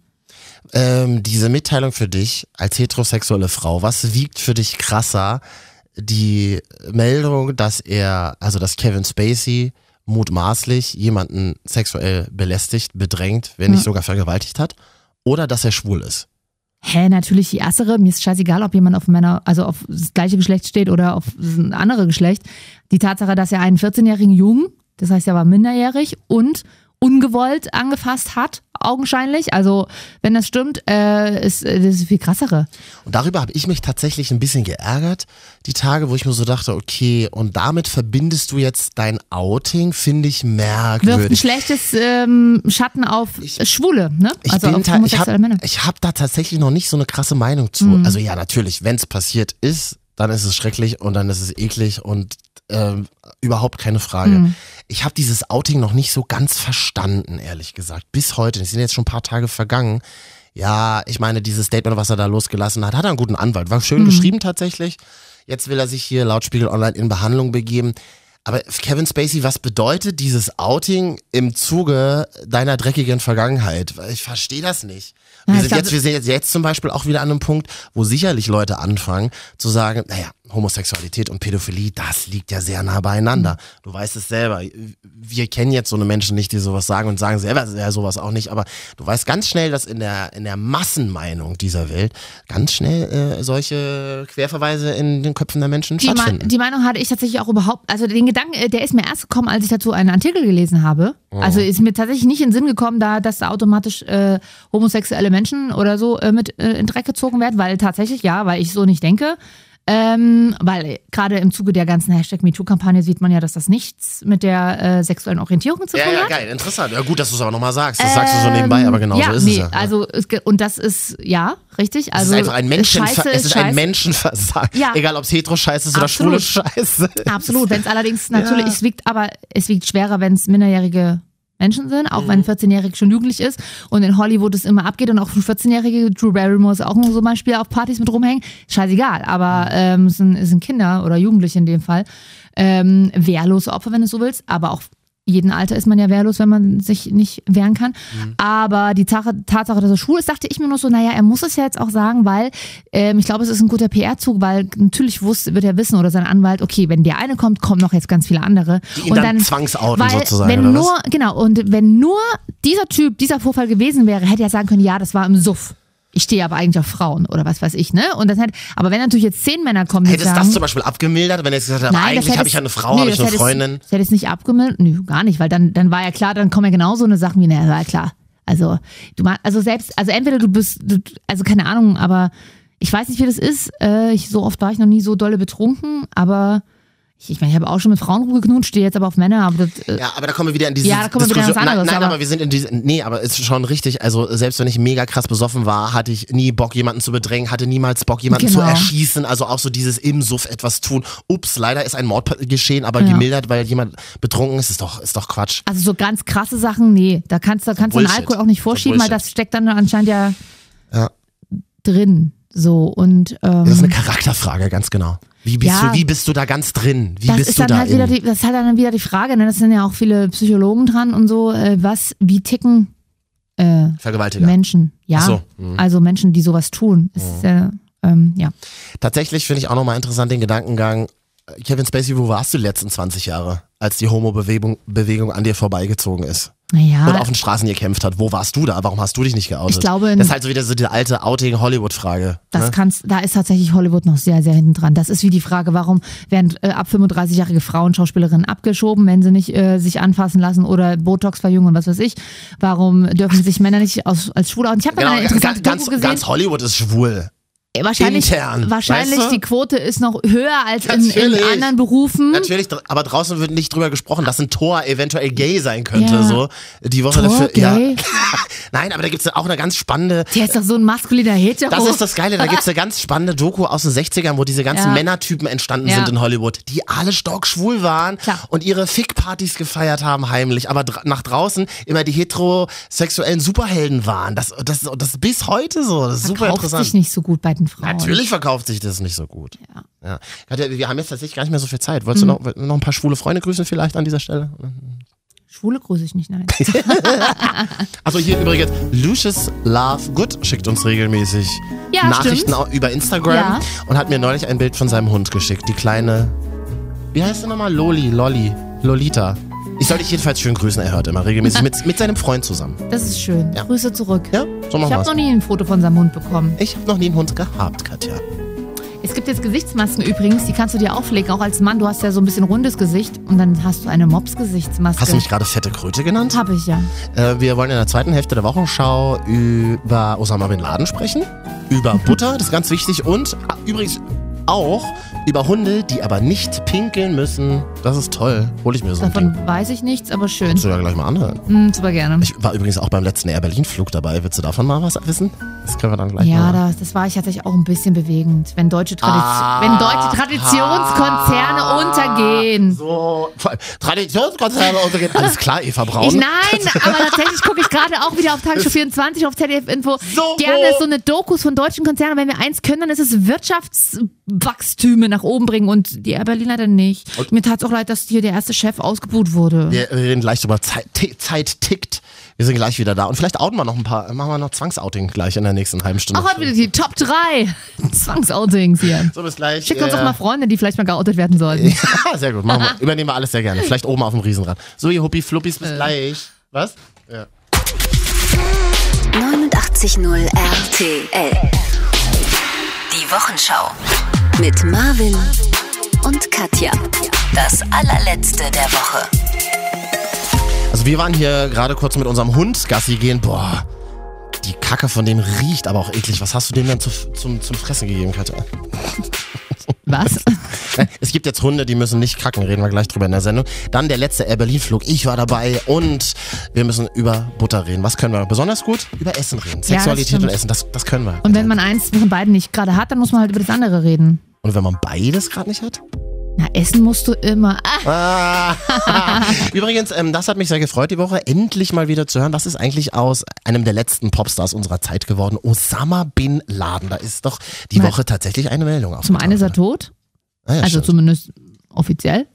ähm, diese Mitteilung für dich als heterosexuelle Frau, was wiegt für dich krasser? Die Meldung, dass er, also dass Kevin Spacey mutmaßlich jemanden sexuell belästigt, bedrängt, wenn nicht sogar vergewaltigt hat, oder dass er schwul ist. Hä, natürlich die erstere. Mir ist scheißegal, ob jemand auf Männer, also auf das gleiche Geschlecht steht oder auf ein andere Geschlecht. Die Tatsache, dass er einen 14-jährigen Jungen, das heißt, er war minderjährig und ungewollt angefasst hat, augenscheinlich. Also, wenn das stimmt, äh, ist äh, das ist viel krassere. Und darüber habe ich mich tatsächlich ein bisschen geärgert, die Tage, wo ich mir so dachte, okay, und damit verbindest du jetzt dein Outing, finde ich Wirft ein merkwürdig. schlechtes ähm, Schatten auf Schwule, ne? Ich also bin auf ich habe. Mhm. ich hab da tatsächlich noch nicht so eine krasse Meinung zu. Also ja, natürlich, wenn es passiert ist, dann ist es schrecklich und dann ist es eklig und ähm, überhaupt keine Frage. Mhm. Ich habe dieses Outing noch nicht so ganz verstanden, ehrlich gesagt. Bis heute. Es sind jetzt schon ein paar Tage vergangen. Ja, ich meine, dieses Statement, was er da losgelassen hat, hat er einen guten Anwalt. War schön geschrieben tatsächlich. Jetzt will er sich hier laut Spiegel Online in Behandlung begeben. Aber Kevin Spacey, was bedeutet dieses Outing im Zuge deiner dreckigen Vergangenheit? Ich verstehe das nicht. Ja, wir, sind glaub, jetzt, wir sind jetzt, jetzt zum Beispiel auch wieder an einem Punkt, wo sicherlich Leute anfangen zu sagen, naja, Homosexualität und Pädophilie, das liegt ja sehr nah beieinander. Du weißt es selber. Wir kennen jetzt so eine Menschen nicht, die sowas sagen und sagen selber ja, sowas auch nicht, aber du weißt ganz schnell, dass in der, in der Massenmeinung dieser Welt ganz schnell äh, solche Querverweise in den Köpfen der Menschen Die, Me stattfinden. die Meinung hatte ich tatsächlich auch überhaupt, also den Gedanken, äh, der ist mir erst gekommen, als ich dazu einen Artikel gelesen habe. Oh. Also ist mir tatsächlich nicht in den Sinn gekommen, da, dass da automatisch äh, homosexuelle Menschen oder so äh, mit äh, in Dreck gezogen werden, weil tatsächlich, ja, weil ich so nicht denke. Ähm, weil äh, gerade im Zuge der ganzen Hashtag MeToo-Kampagne sieht man ja, dass das nichts mit der äh, sexuellen Orientierung zu ja, tun ja, hat. geil, interessant. Ja, gut, dass du es aber nochmal sagst. Das sagst du so nebenbei, aber genau Ähm, ja, so ist nee, es ja. Also, es und das ist, ja, richtig. es Also, ist einfach ein Menschenver Scheiße es ist ein. Menschenversagen. Ja. Egal, ob es hetero-Scheiße ist oder schwule Scheiße. Absolut, wenn es allerdings natürlich, Ja. es wiegt aber, es wiegt schwerer, wenn es minderjährige Menschen sind, auch Mhm. wenn ein 14-Jährig schon jugendlich ist und in Hollywood es immer abgeht und auch für 14-Jährige, Drew Barrymore ist auch nur so Beispiel auf Partys mit rumhängen, scheißegal, aber Mhm. ähm, es, sind, es sind Kinder oder Jugendliche in dem Fall, ähm, wehrlose Opfer, wenn du so willst, aber auch jeden Alter ist man ja wehrlos, wenn man sich nicht wehren kann. Mhm. Aber die Tatsache, dass er schwul ist, dachte ich mir nur so, naja, er muss es ja jetzt auch sagen, weil ähm, ich glaube, es ist ein guter PR-Zug, weil natürlich wusste, wird er wissen oder sein Anwalt, okay, wenn der eine kommt, kommen noch jetzt ganz viele andere. Die ihn dann zwangsouten weil, sozusagen, Wenn nur, was? genau, und wenn nur dieser Typ, dieser Vorfall gewesen wäre, hätte er sagen können, ja, das war im Suff. Ich stehe aber eigentlich auf Frauen oder was weiß ich, ne? Und das hätte, aber wenn natürlich jetzt zehn Männer kommen, die Hätte es sagen, das zum Beispiel abgemildert, wenn er jetzt gesagt hat, Nein, eigentlich habe ich ja eine Frau, habe ich eine Freundin. Das hätte es nicht abgemeldet? Nö, gar nicht, weil dann, dann war ja klar, dann kommen ja genau so eine Sachen wie, naja, war ja klar. Also, du meinst, also selbst, also entweder du bist, du, also keine Ahnung, aber ich weiß nicht, wie das ist. Äh, ich, so oft war ich noch nie so dolle betrunken, aber ich, meine, ich habe auch schon mit Frauen rumgeknutscht, stehe jetzt aber auf Männer, aber das, äh, Ja, aber da kommen wir wieder in diese Ja, da kommen wir wieder Diskussion. anderes, nein, nein, aber- wir sind in diese, nee, aber es ist schon richtig. Also selbst wenn ich mega krass besoffen war, hatte ich nie Bock, jemanden zu bedrängen, hatte niemals Bock, jemanden zu Genau. erschießen. Also auch so dieses im Suff etwas tun. Ups, leider ist ein Mord geschehen, aber Ja. gemildert, weil jemand betrunken ist, ist doch, ist doch Quatsch. also so ganz krasse Sachen, nee, da kannst, da kannst du den. Alkohol auch nicht vorschieben, weil das steckt dann anscheinend ja, Ja. drin. So, und ähm, Das ist eine Charakterfrage, ganz genau. Wie bist Ja. du, wie bist du da ganz drin? Wie das bist ist du dann da halt wieder die, das ist halt dann wieder die Frage, ne? das sind ja auch viele Psychologen dran und so, äh, was, wie ticken äh, Vergewaltiger. Menschen, ja. So, mhm. Also Menschen, die sowas tun. Das ist ja, ähm, ja. Tatsächlich finde ich auch nochmal interessant den Gedankengang, äh, Kevin Spacey, wo warst du die letzten 20 Jahre, als die Homo-Bewegung Bewegung an dir vorbeigezogen ist? Und Naja, auf den Straßen gekämpft hat. Wo warst du da? Warum hast du dich nicht geoutet? Ich glaube, das ist halt so wieder so die alte Outing-Hollywood-Frage. das ne? kannst, da ist tatsächlich Hollywood noch sehr, sehr hinten dran. Das ist wie die Frage, warum werden äh, ab 35-jährige Frauen Schauspielerinnen abgeschoben, wenn sie nicht äh, sich anfassen lassen oder Botox verjüngen und was weiß ich. Warum dürfen sich Männer nicht aus, als schwul outen? Ich habe Genau, eine interessante ganz, ganz, gesehen. ganz Hollywood ist schwul. Wahrscheinlich, intern, wahrscheinlich weißt du? die Quote ist noch höher als in, in anderen Berufen. Natürlich, aber draußen wird nicht drüber gesprochen, dass ein Tor eventuell gay sein könnte. Ja. So die Woche Tor dafür. gay? Ja. Nein, aber da gibt's ja auch eine ganz spannende. Der ist doch so ein maskuliner Hetero. Das ist das Geile, da gibt's eine ganz spannende Doku aus den 60ern, wo diese ganzen Ja. Männertypen entstanden Ja. sind in Hollywood, die alle stockschwul waren Klar. und ihre Fickpartys gefeiert haben heimlich, aber dr- nach draußen immer die heterosexuellen Superhelden waren. Das, das, das ist bis heute so. Das ist super Verkauft interessant. sich nicht so gut bei den Frauen. Natürlich verkauft sich das nicht so gut. Ja. Ja. Katja, wir haben jetzt tatsächlich gar nicht mehr so viel Zeit. Wolltest Mhm. du noch, noch ein paar schwule Freunde grüßen vielleicht an dieser Stelle? Schwule grüße ich nicht, nein. Also hier übrigens, Lucius Love Good schickt uns regelmäßig Ja, Nachrichten stimmt. über Instagram Ja. und hat mir neulich ein Bild von seinem Hund geschickt. Die kleine, wie heißt sie nochmal? Loli, Lolli, Lolita. Ich soll dich jedenfalls schön grüßen, er hört immer regelmäßig mit, mit seinem Freund zusammen. Das ist schön. Ja. Grüße zurück. Ja, so ich machen habe wir's. noch nie ein Foto von seinem Hund bekommen. Ich habe noch nie einen Hund gehabt, Katja. Es gibt jetzt Gesichtsmasken übrigens, die kannst du dir auflegen, auch als Mann. Du hast ja so ein bisschen rundes Gesicht und dann hast du eine Mops-Gesichtsmaske. Hast du mich gerade fette Kröte genannt? Hab ich ja. Äh, wir wollen in der zweiten Hälfte der Wochenschau über Osama Bin Laden sprechen, über Butter, das ist ganz wichtig, und ah, übrigens auch über Hunde, die aber nicht pinkeln müssen. Das ist toll. Hol ich mir so ein Ding. Davon weiß ich nichts, aber schön. Kannst du ja gleich mal anhören. Hm, super gerne. Ich war übrigens auch beim letzten Air Berlin Flug dabei. Willst du davon mal was wissen? Das können wir dann gleich Ja, das, das war ich tatsächlich auch ein bisschen bewegend. Wenn deutsche, Tradition, Ah. wenn deutsche Traditionskonzerne untergehen. So, Traditionskonzerne untergehen. Alles klar, Eva Braun. Ich, nein, aber tatsächlich gucke ich gerade auch wieder auf Tagesschau 24 auf ZDF Info. So Gerne so eine Dokus von deutschen Konzernen. Wenn wir eins können, dann ist es Wirtschaftswachstüme nach oben bringen und die Air Berlin leider nicht. Mir tat es auch leid, dass hier der erste Chef ausgebuht wurde. Wir reden gleich über Zeit, Zeit tickt. Wir sind gleich wieder da. Und vielleicht outen wir noch ein paar, machen wir noch Zwangsouting gleich in der nächsten halben Stunde. Auch heute wieder die Top 3 Zwangsoutings hier. So, bis gleich. Schickt uns Äh, auch mal Freunde, die vielleicht mal geoutet werden sollten. Ja, sehr gut. Machen wir. Übernehmen wir alles sehr gerne. Vielleicht oben auf dem Riesenrad. So, ihr Huppi Fluppis, Äh. bis gleich. Was? Ja. 89.0 RTL. Die Wochenschau. Mit Marvin und Katja. Das allerletzte der Woche. Also wir waren hier gerade kurz mit unserem Hund Gassi gehen. Boah, die Kacke von dem riecht aber auch eklig. Was hast du dem dann zu, zum, zum Fressen gegeben, Katja? Was? Es gibt jetzt Hunde, die müssen nicht kacken, reden wir gleich drüber in der Sendung. Dann der letzte Air Berlin Flug, ich war dabei und wir müssen über Butter reden. Was können wir besonders gut? Über Essen reden. Sexualität und stimmt. Essen, das, das können wir. Und wenn man eins von beiden nicht gerade hat, dann muss man halt über das andere reden. und wenn man beides gerade nicht hat? Na, essen musst du immer. Ah, Ah. Übrigens, ähm, das hat mich sehr gefreut die Woche, endlich mal wieder zu hören. Was ist eigentlich aus einem der letzten Popstars unserer Zeit geworden? Osama Bin Laden. Da ist doch die Na, Woche tatsächlich eine Meldung zum einen ist er aufgetaucht. tot, Ah, ja, also stimmt. zumindest offiziell.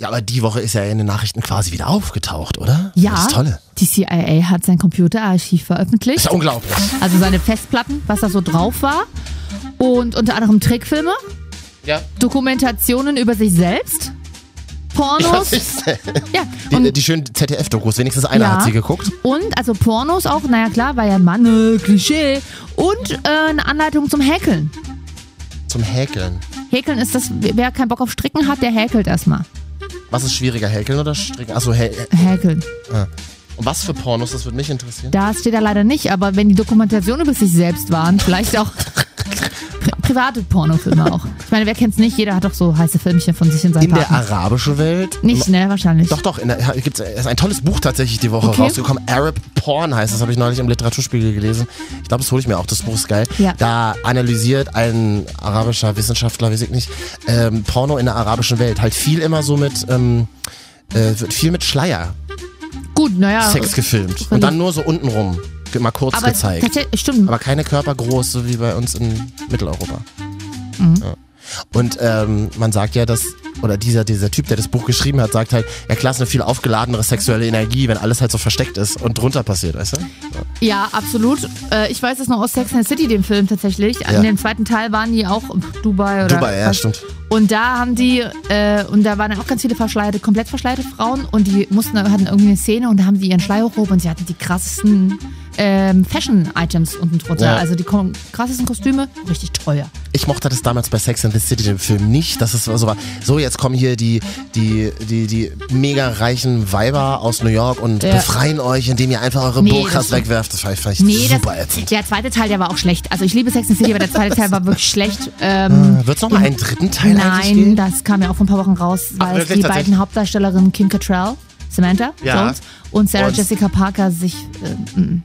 ja, aber die Woche ist er in den Nachrichten quasi wieder aufgetaucht, oder? Ja. Das ist tolle. Die CIA hat sein Computerarchiv Das veröffentlicht. ist ja unglaublich. Also seine Festplatten, was da so drauf war. Und unter anderem Trickfilme, Ja. Dokumentationen über sich selbst, Pornos. Ja, Die, und, die schönen ZDF-Dokus, wenigstens einer Ja. hat sie geguckt. und also Pornos auch, naja klar, war ja Mann, äh, Klischee. Und äh, eine Anleitung zum Häkeln. Zum Häkeln. Häkeln ist das, wer keinen Bock auf Stricken hat, der häkelt erstmal. Was ist schwieriger, Häkeln oder Stricken? Achso, hä Häkeln. und was für Pornos, das würde mich interessieren. Da steht er leider nicht, aber wenn die Dokumentationen über sich selbst waren, vielleicht auch pri private Pornofilme auch. Ich meine, wer kennt's nicht? Jeder hat doch so heiße Filmchen von sich in seinem In der Partner. arabischen Welt Nicht, ne? Wahrscheinlich. Doch, doch, der, gibt's ist ein tolles Buch tatsächlich die Woche Okay. rausgekommen. Arab Porn heißt das, habe ich neulich im Literaturspiegel gelesen. Ich glaube, das hole ich mir auch, das Buch ist geil. Ja. Da analysiert ein arabischer Wissenschaftler, weiß ich nicht, ähm, Porno in der arabischen Welt. Halt viel immer so mit, ähm, äh, wird viel mit Schleier Gut, naja. Sex gefilmt. Und dann nur so untenrum, mal kurz aber gezeigt. stimmt. Aber keine Körper groß, so wie bei uns in Mitteleuropa. Mhm. Ja. Und ähm, man sagt ja, dass, oder dieser, dieser Typ, der das Buch geschrieben hat, sagt halt, ja klar, ist eine viel aufgeladenere sexuelle Energie, wenn alles halt so versteckt ist und drunter passiert, weißt du? Ja, absolut. Äh, ich weiß es noch aus Sex and the City, dem Film tatsächlich. Ja. In dem zweiten Teil waren die auch Dubai oder. Dubai, ja, stimmt. Und da haben die, äh, und da waren auch ganz viele verschleierte, komplett verschleierte Frauen und die mussten, hatten irgendwie eine Szene und da haben die ihren Schleier hochgehoben und sie hatten die krassesten ähm, Fashion-Items unten drunter. Ja. Also die krassesten Kostüme, richtig teuer. Ich mochte das damals bei Sex and the City, dem Film, nicht, dass es so war, so jetzt kommen hier die, die, die, die mega reichen Weiber aus New York und Ja. befreien euch, indem ihr einfach eure Nee, Burkas wegwerft. Das fand ich Nee, super das, ätzend. der zweite Teil, der war auch schlecht. Also ich liebe Sex and the City, aber der zweite Teil war wirklich schlecht. Ähm, Wird es nochmal einen dritten Teil Nein, geben? das kam ja auch vor ein paar Wochen raus, Ach, weil wirklich, die beiden Hauptdarstellerinnen Kim Cattrall, Samantha Ja. Jones und Sarah Und- Jessica Parker sich. Äh.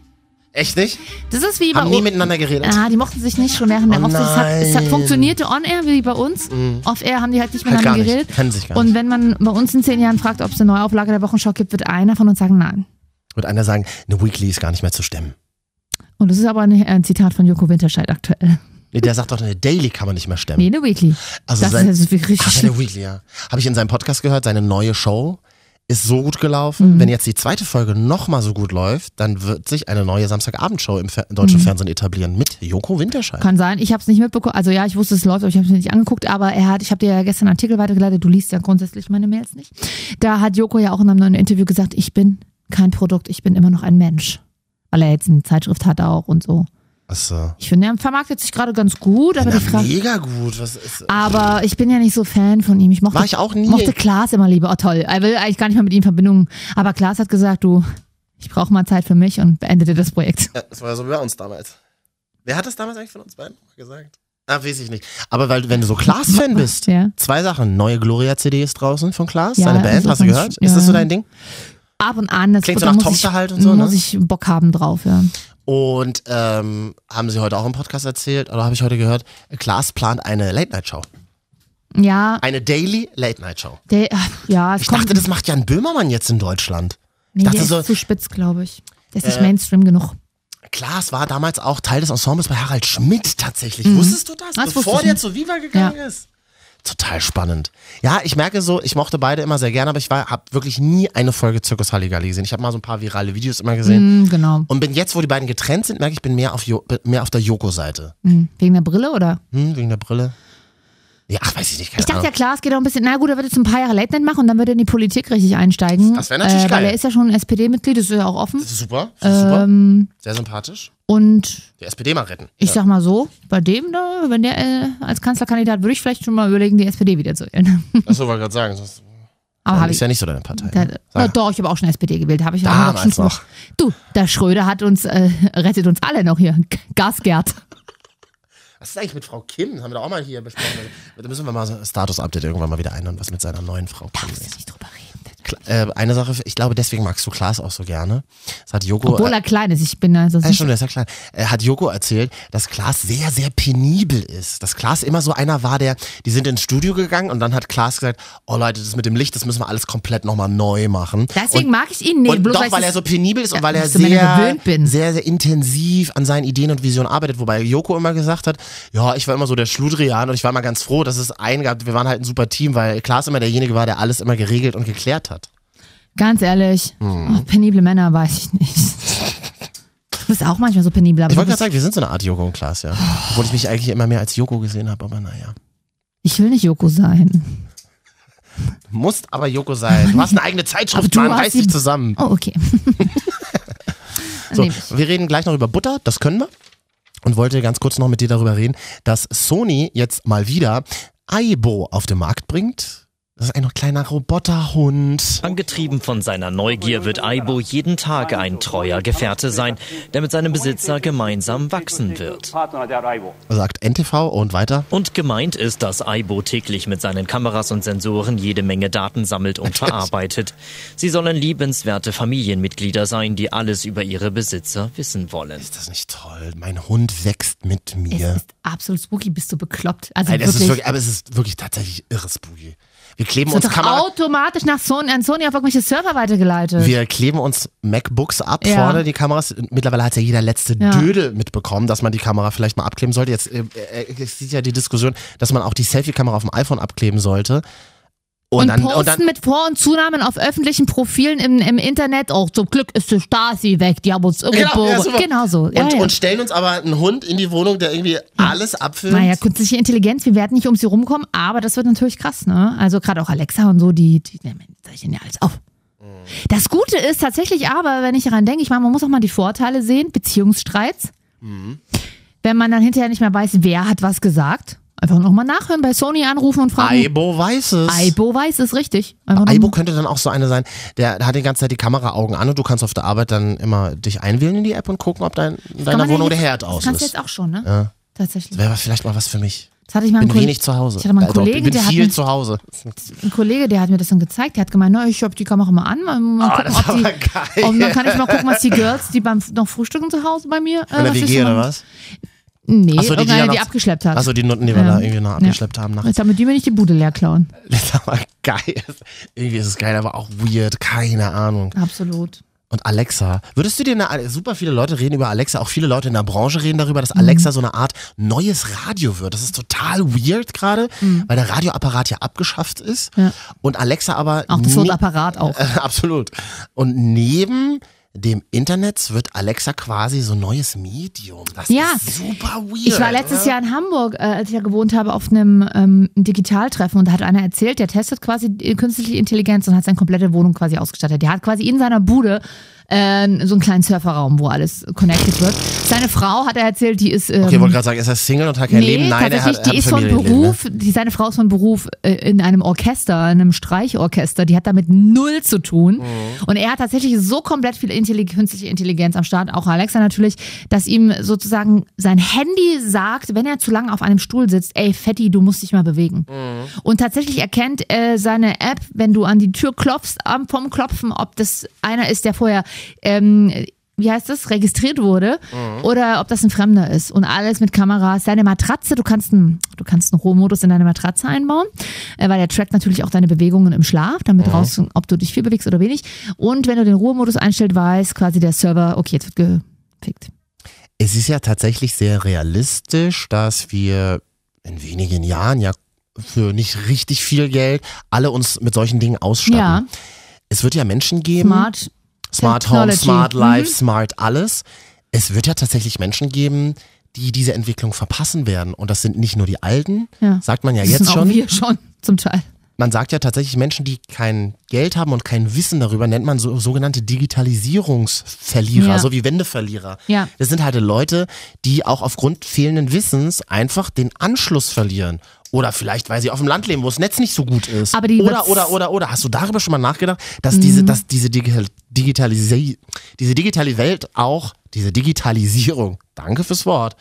Echt nicht? das ist wie bei Haben nie miteinander geredet? Ah, die mochten sich nicht schon während der Oh Hochzeit. Es hat, es hat funktionierte on-air wie bei uns. Off-air haben die halt nicht Halt miteinander gar nicht. geredet. Kennen sich gar Und nicht. wenn man bei uns in zehn Jahren fragt, ob es eine Neuauflage der Wochenschau gibt, wird einer von uns sagen nein. Wird einer sagen, eine Weekly ist gar nicht mehr zu stemmen. Und das ist aber ein, ein Zitat von Joko Winterscheid aktuell. Nee, der sagt doch, eine Daily kann man nicht mehr stemmen. Nee, eine Weekly. Also das sein- ist wirklich Ach, richtig seine Weekly, ja. Habe ich in seinem Podcast gehört, seine neue Show ist so gut gelaufen. Mhm. Wenn jetzt die zweite Folge nochmal so gut läuft, dann wird sich eine neue Samstagabendshow im Fer deutschen Fernsehen etablieren mit Joko Winterscheid. Mhm. Kann sein. Ich habe es nicht mitbekommen. Also ja, ich wusste, es läuft, aber ich habe es mir nicht angeguckt. Aber er hat, ich habe dir ja gestern einen Artikel weitergeleitet. Du liest ja grundsätzlich meine Mails nicht. Da hat Joko ja auch in einem neuen Interview gesagt, ich bin kein Produkt, ich bin immer noch ein Mensch. Weil er jetzt eine Zeitschrift hat auch und so. Achso. Ich finde, er vermarktet sich gerade ganz gut, aber Na, die Frage. mega gut. Was ist, Aber ich bin ja nicht so Fan von ihm. Ich mochte, War ich auch nie. mochte Klaas immer lieber. Oh toll, er will eigentlich gar nicht mehr mit ihm in Verbindung. Aber Klaas hat gesagt, du, ich brauche mal Zeit für mich und beendete das Projekt. Ja, das war ja so wie bei uns damals. Wer hat das damals eigentlich von uns beiden gesagt? Ah, weiß ich nicht. Aber weil, wenn du so Klaas-Fan bist, Ja. zwei Sachen. Neue Gloria-CD ist draußen von Klaas, Ja, seine Band, also hast du gehört? Ist das so dein Ding? Ab und an, das Klingt so nach muss ich, Tochter halt und so, ne? muss ich Bock haben drauf, ja. Und ähm, haben sie heute auch im Podcast erzählt, oder habe ich heute gehört, Klaas plant eine Late-Night-Show. Ja, Eine Daily Late-Night-Show. ach, ja, Ich dachte, das macht Jan Böhmermann jetzt in Deutschland. nee, dachte der so- ist zu spitz, glaube ich. Der ist nicht Äh, Mainstream genug. Klaas war damals auch Teil des Ensembles bei Harald Schmidt tatsächlich. Wusstest du das? Mhm. Das bevor ich der nicht. zu Viva gegangen ist? Total spannend. Ja, ich merke so, ich mochte beide immer sehr gerne, aber ich habe wirklich nie eine Folge Zirkus Halligalli gesehen. Ich habe mal so ein paar virale Videos immer gesehen. Mhm, genau. Und bin jetzt, wo die beiden getrennt sind, merke ich, bin mehr auf, jo mehr auf der Joko-Seite. Mhm. Wegen der Brille, oder? Hm, wegen der Brille. Ja, ach, weiß ich nicht. Ich dachte ja, Ahnung. klar, es geht auch ein bisschen, na gut, er wird jetzt ein paar Jahre Late Night machen und dann wird er in die Politik richtig einsteigen. Das wäre natürlich äh, Weil geil. er ist ja schon SPD-Mitglied, das ist ja auch offen. Das ist super. Das ist super. Ähm, Sehr sympathisch. Und Die SPD mal retten. ich ja. sag mal so, bei dem da, wenn der äh, als Kanzlerkandidat, würde ich vielleicht schon mal überlegen, die SPD wieder zu wählen. Achso, wollte gerade sagen. Das Aber ist ich. ja nicht so deine Partei. Da, ne? na Sag. doch, ich habe auch schon SPD gewählt. Habe ich auch Damals schon noch. Du, der Schröder hat uns, äh, rettet uns alle noch hier. G- Gasgerd. Was ist eigentlich mit Frau Kim? Das haben wir doch auch mal hier besprochen. Da müssen wir mal so ein Status-Update irgendwann mal wieder einhören, was mit seiner neuen Frau Kim Darfst du ist. nicht drüber reden. Äh, eine Sache, ich glaube, deswegen magst du Klaas auch so gerne. Das hat Joko. Obwohl äh, er klein ist. Ich bin also ja, schon, der ist ja klein. Äh, hat Joko erzählt, dass Klaas sehr, sehr penibel ist. Dass Klaas immer so einer war, der, die sind ins Studio gegangen und dann hat Klaas gesagt, oh Leute, das mit dem Licht, das müssen wir alles komplett nochmal neu machen. Deswegen und, mag ich ihn nicht. und bloß doch, weil er so penibel ist und Ja, weil er weil mehr sehr, sehr, sehr intensiv an seinen Ideen und Visionen arbeitet. Wobei Joko immer gesagt hat, ja, ich war immer so der Schludrian und ich war immer ganz froh, dass es einen gab. Wir waren halt ein super Team, weil Klaas immer derjenige war, der alles immer geregelt und geklärt hat. Ganz ehrlich, Hm. oh, penible Männer weiß ich nicht. Du bist auch manchmal so penibel, aber Ich du wollte gerade sagen, wir sind so eine Art Joko und Klaas, ja. Obwohl ich mich eigentlich immer mehr als Joko gesehen habe, aber naja. ich will nicht Joko sein. Musst aber Joko sein. Du hast eine eigene Zeitschrift, du Mann, reiß dich zusammen. Oh, okay. So, wir reden gleich noch über Butter, das können wir. Und wollte ganz kurz noch mit dir darüber reden, dass Sony jetzt mal wieder Aibo auf den Markt bringt. Das ist ein kleiner Roboterhund. Angetrieben von seiner Neugier wird Aibo jeden Tag ein treuer Gefährte sein, der mit seinem Besitzer gemeinsam wachsen wird. Sagt NTV und weiter. Und gemeint ist, dass Aibo täglich mit seinen Kameras und Sensoren jede Menge Daten sammelt und verarbeitet. Sie sollen liebenswerte Familienmitglieder sein, die alles über ihre Besitzer wissen wollen. Ist das nicht toll? Mein Hund wächst mit Es mir. ist absolut spooky, bist du bekloppt. Also Nein, es wirklich. ist wirklich, aber es ist wirklich tatsächlich irre spooky. Wir kleben es uns Kamera. automatisch nach Sony, an Sony auf irgendwelche Server weitergeleitet. Wir kleben uns MacBooks ab, Ja. vorne die Kameras. Mittlerweile hat ja jeder letzte Ja. Dödel mitbekommen, dass man die Kamera vielleicht mal abkleben sollte. Jetzt äh, äh, es ist ja die Diskussion, dass man auch die Selfie-Kamera auf dem iPhone abkleben sollte. Und, und dann, posten und dann mit Vor- und Zunahmen auf öffentlichen Profilen im, im Internet. Auch zum Glück ist die Stasi weg, die haben uns irgendwo. ja, genau so. Ja, und, ja. und stellen uns aber einen Hund in die Wohnung, der irgendwie alles abfilmt. Naja, künstliche Intelligenz, wir werden nicht um sie rumkommen, aber das wird natürlich krass, ne? Also gerade auch Alexa und so, die, die nehmen ja alles auf. Das Gute ist tatsächlich aber, wenn ich daran denke, ich meine, man muss auch mal die Vorteile sehen, Beziehungsstreits. Wenn man dann hinterher nicht mehr weiß, wer hat was gesagt, einfach nochmal nachhören, bei Sony anrufen und fragen. Aibo weiß es. Aibo weiß es richtig. Aibo könnte dann auch so eine sein, der hat die ganze Zeit die Kameraaugen an und du kannst auf der Arbeit dann immer dich einwählen in die App und gucken, ob dein, in deiner ja Wohnung jetzt- der Herd Das aus kannst du ist. jetzt auch schon, ne? Ja. Tatsächlich. Wäre vielleicht mal was für mich. Das hatte ich mal bin wenig zu Hause. Ich hatte mal einen Also, Kollegen, der hat viel mir- zu Hause. Ein Kollege, der hat mir das dann gezeigt, der hat gemeint, na, ich habe die Kamera mal an, mal, mal Ah, gucken, das ist ob die, geil. und dann kann ich mal gucken, was die Girls, die beim noch frühstücken zu Hause bei mir, äh, In der WG oder was? Nee, Ach so, die, die ja die, noch- abgeschleppt hat. Achso, die Nutten, die wir Ja. da irgendwie noch abgeschleppt haben nachts. Damit die mir nicht die Bude leer klauen. Das ist aber geil. Irgendwie ist es geil, aber auch weird. Keine Ahnung. Absolut. Und Alexa. Würdest du dir eine, super viele Leute reden über Alexa, auch viele Leute in der Branche reden darüber, Mhm. dass Alexa so eine Art neues Radio wird. Das ist total weird gerade, weil der Radioapparat ja abgeschafft ist. Mhm. Ja. Und Alexa aber. Auch das Wort nie- Apparat auch. Äh, absolut. Und neben dem Internet wird Alexa quasi so ein neues Medium. Das Ja. ist super weird. Ich war letztes oder? Jahr in Hamburg, äh, als ich ja gewohnt habe, auf einem ähm, Digitaltreffen und da hat einer erzählt, der testet quasi künstliche Intelligenz und hat seine komplette Wohnung quasi ausgestattet. Der hat quasi in seiner Bude äh, so einen kleinen Surferraum, wo alles connected wird. Seine Frau hat er erzählt, die ist. Ähm, Okay, wollte gerade sagen, ist er Single und hat kein nee, Leben? Nein, er hat, hat die ein ist von ne? Beruf, die, seine Frau ist von Beruf äh, in einem Orchester, in einem Streichorchester, die hat damit null zu tun. Mhm. Und er hat tatsächlich so komplett viel Intelli künstliche Intelligenz am Start, auch Alexa natürlich, dass ihm sozusagen sein Handy sagt, wenn er zu lange auf einem Stuhl sitzt, ey Fetti, du musst dich mal bewegen. Mhm. Und tatsächlich erkennt äh, seine App, wenn du an die Tür klopfst, vom Klopfen, ob das einer ist, der vorher ähm, wie heißt das, registriert wurde oder ob das ein Fremder ist und alles mit Kameras. Deine Matratze, du kannst einen, du kannst einen Ruhemodus in deine Matratze einbauen, äh, weil der trackt natürlich auch deine Bewegungen im Schlaf, damit raus, ob du dich viel bewegst oder wenig. Und wenn du den Ruhemodus einstellst, weiß quasi der Server, okay, jetzt wird gefickt. Es ist ja tatsächlich sehr realistisch, dass wir in wenigen Jahren ja für nicht richtig viel Geld alle uns mit solchen Dingen ausstatten. Ja, Es wird ja Menschen geben, smart. Smart Home, Technology. Smart Life, Mhm. Smart alles. Es wird ja tatsächlich Menschen geben, die diese Entwicklung verpassen werden. Und das sind nicht nur die Alten, Ja. sagt man ja Das jetzt sind schon. Auch wir schon, zum Teil. Man sagt ja tatsächlich Menschen, die kein Geld haben und kein Wissen darüber, nennt man so sogenannte Digitalisierungsverlierer, Ja. so wie Wendeverlierer. Ja. Das sind halt Leute, die auch aufgrund fehlenden Wissens einfach den Anschluss verlieren. Oder vielleicht, weil sie auf dem Land leben, wo das Netz nicht so gut ist. Aber die oder, oder, oder, oder. Hast du darüber schon mal nachgedacht, dass diese, Mhm. dass diese Digital, Digitalisi diese digitale Welt auch, diese Digitalisierung, danke fürs Wort,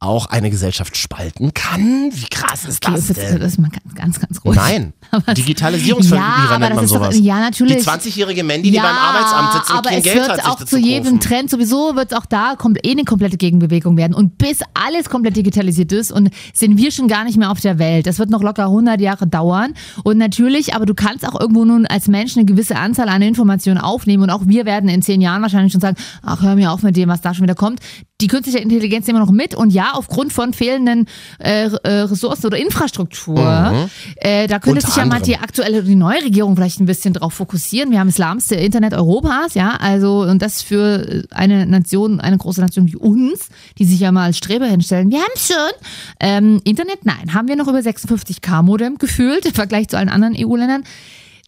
auch eine Gesellschaft spalten kann? Wie krass ist Okay, das das, denn? das ist mal ganz, ganz, ganz ruhig. Nein, Aber- Digitalisierungsverlierer Ja, nennt man ist doch- sowas. ja, natürlich. Die 20-jährige Mandy, die beim Arbeitsamt sitzt und aber kein es Geld wird hat, sich auch zu zu jedem kaufen. Trend sowieso wird es auch da eh eine komplette Gegenbewegung werden und bis alles komplett digitalisiert ist und sind wir schon gar nicht mehr auf der Welt. Das wird noch locker 100 Jahre dauern und natürlich, aber du kannst auch irgendwo nun als Mensch eine gewisse Anzahl an Informationen aufnehmen und auch wir werden in zehn Jahren wahrscheinlich schon sagen, ach hör mir auf mit dem, was da schon wieder kommt. Die künstliche Intelligenz immer noch mit und ja, aufgrund von fehlenden äh, äh, Ressourcen oder Infrastruktur, äh, da könnte Unter sich ja mal die aktuelle, die neue Regierung vielleicht ein bisschen drauf fokussieren. Wir haben das lahmste Internet Europas, ja, also und das für eine Nation, eine große Nation wie uns, die sich ja mal als Streber hinstellen. Wir haben es schon. Ähm, Internet, nein, haben wir noch über 56k Modem gefühlt im Vergleich zu allen anderen EU-Ländern.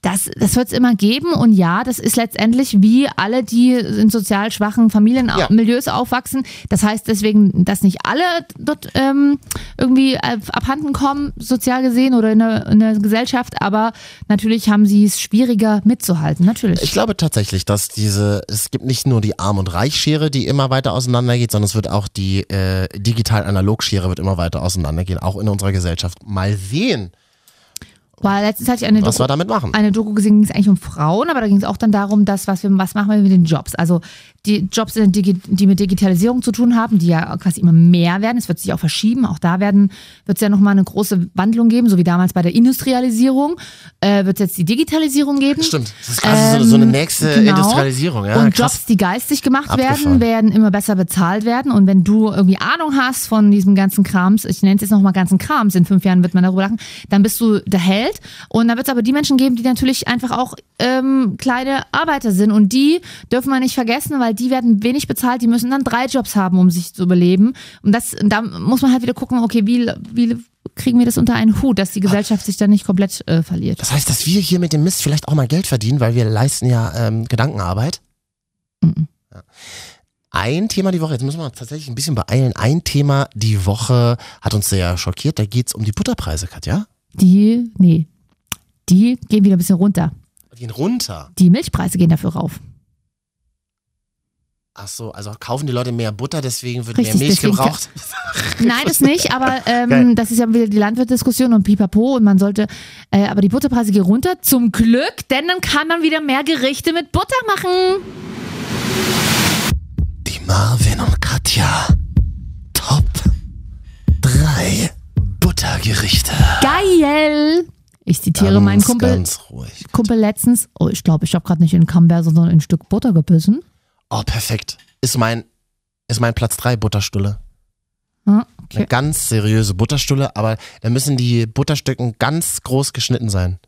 Das, das wird es immer geben und ja, das ist letztendlich wie alle, die in sozial schwachen Familienmilieus aufwachsen. Das heißt deswegen, dass nicht alle dort ähm, irgendwie abhanden kommen, sozial gesehen oder in der, in der Gesellschaft, aber natürlich haben sie es schwieriger mitzuhalten, natürlich. Ich glaube tatsächlich, dass diese, es gibt nicht nur die Arm- und Reichschere, die immer weiter auseinandergeht, sondern es wird auch die äh, digital-analog-Schere wird immer weiter auseinandergehen, auch in unserer Gesellschaft. Mal sehen, Weil letztens hatte ich eine was Doku, wir damit machen. eine Doku gesehen, ging es eigentlich um Frauen, aber da ging es auch dann darum, dass was wir, was machen wir mit den Jobs? Also die Jobs, Digi- die mit Digitalisierung zu tun haben, die ja quasi immer mehr werden. Es wird sich auch verschieben. Auch da werden wird es ja nochmal eine große Wandlung geben, so wie damals bei der Industrialisierung. Äh, wird es jetzt die Digitalisierung geben. Stimmt, das ist quasi so, so eine Ähm, nächste genau. Industrialisierung. Ja, und krass. Jobs, die geistig gemacht Abgefahren. werden, werden immer besser bezahlt werden. Und wenn du irgendwie Ahnung hast von diesem ganzen Krams, ich nenne es jetzt nochmal ganzen Krams, in fünf Jahren wird man darüber lachen, dann bist du der Held. Und dann wird es aber die Menschen geben, die natürlich einfach auch ähm, kleine Arbeiter sind. Und die dürfen wir nicht vergessen, weil die werden wenig bezahlt, die müssen dann drei Jobs haben, um sich zu überleben. Und das, da muss man halt wieder gucken, okay, wie, wie kriegen wir das unter einen Hut, dass die Gesellschaft sich dann nicht komplett äh, verliert. Das heißt, dass wir hier mit dem Mist vielleicht auch mal Geld verdienen, weil wir leisten ja ähm, Gedankenarbeit. Mhm. Ja. Ein Thema die Woche, jetzt müssen wir uns tatsächlich ein bisschen beeilen. Ein Thema die Woche hat uns sehr schockiert. Da geht es um die Butterpreise, Katja. Die, nee, die gehen wieder ein bisschen runter. Die gehen runter. Die Milchpreise gehen dafür rauf. Ach so, also kaufen die Leute mehr Butter, deswegen wird Richtig, mehr Milch gebraucht. Nein, das nicht, aber ähm, das ist ja wieder die Landwirtdiskussion und pipapo und man sollte, äh, aber die Butterpreise gehen runter, zum Glück, denn dann kann man wieder mehr Gerichte mit Butter machen. Die Marvin und Katja. Top 3 Buttergerichte. Geil! Ich zitiere Ganz, meinen Kumpel, Ganz ruhig. Kumpel letztens, oh, ich glaube, ich habe gerade nicht in Camembert, sondern in ein Stück Butter gebissen. Oh, perfekt. Ist mein, ist mein Platz 3 Butterstulle. Ja, Eine okay. ganz seriöse Butterstulle, aber da müssen die Butterstücken ganz groß geschnitten sein.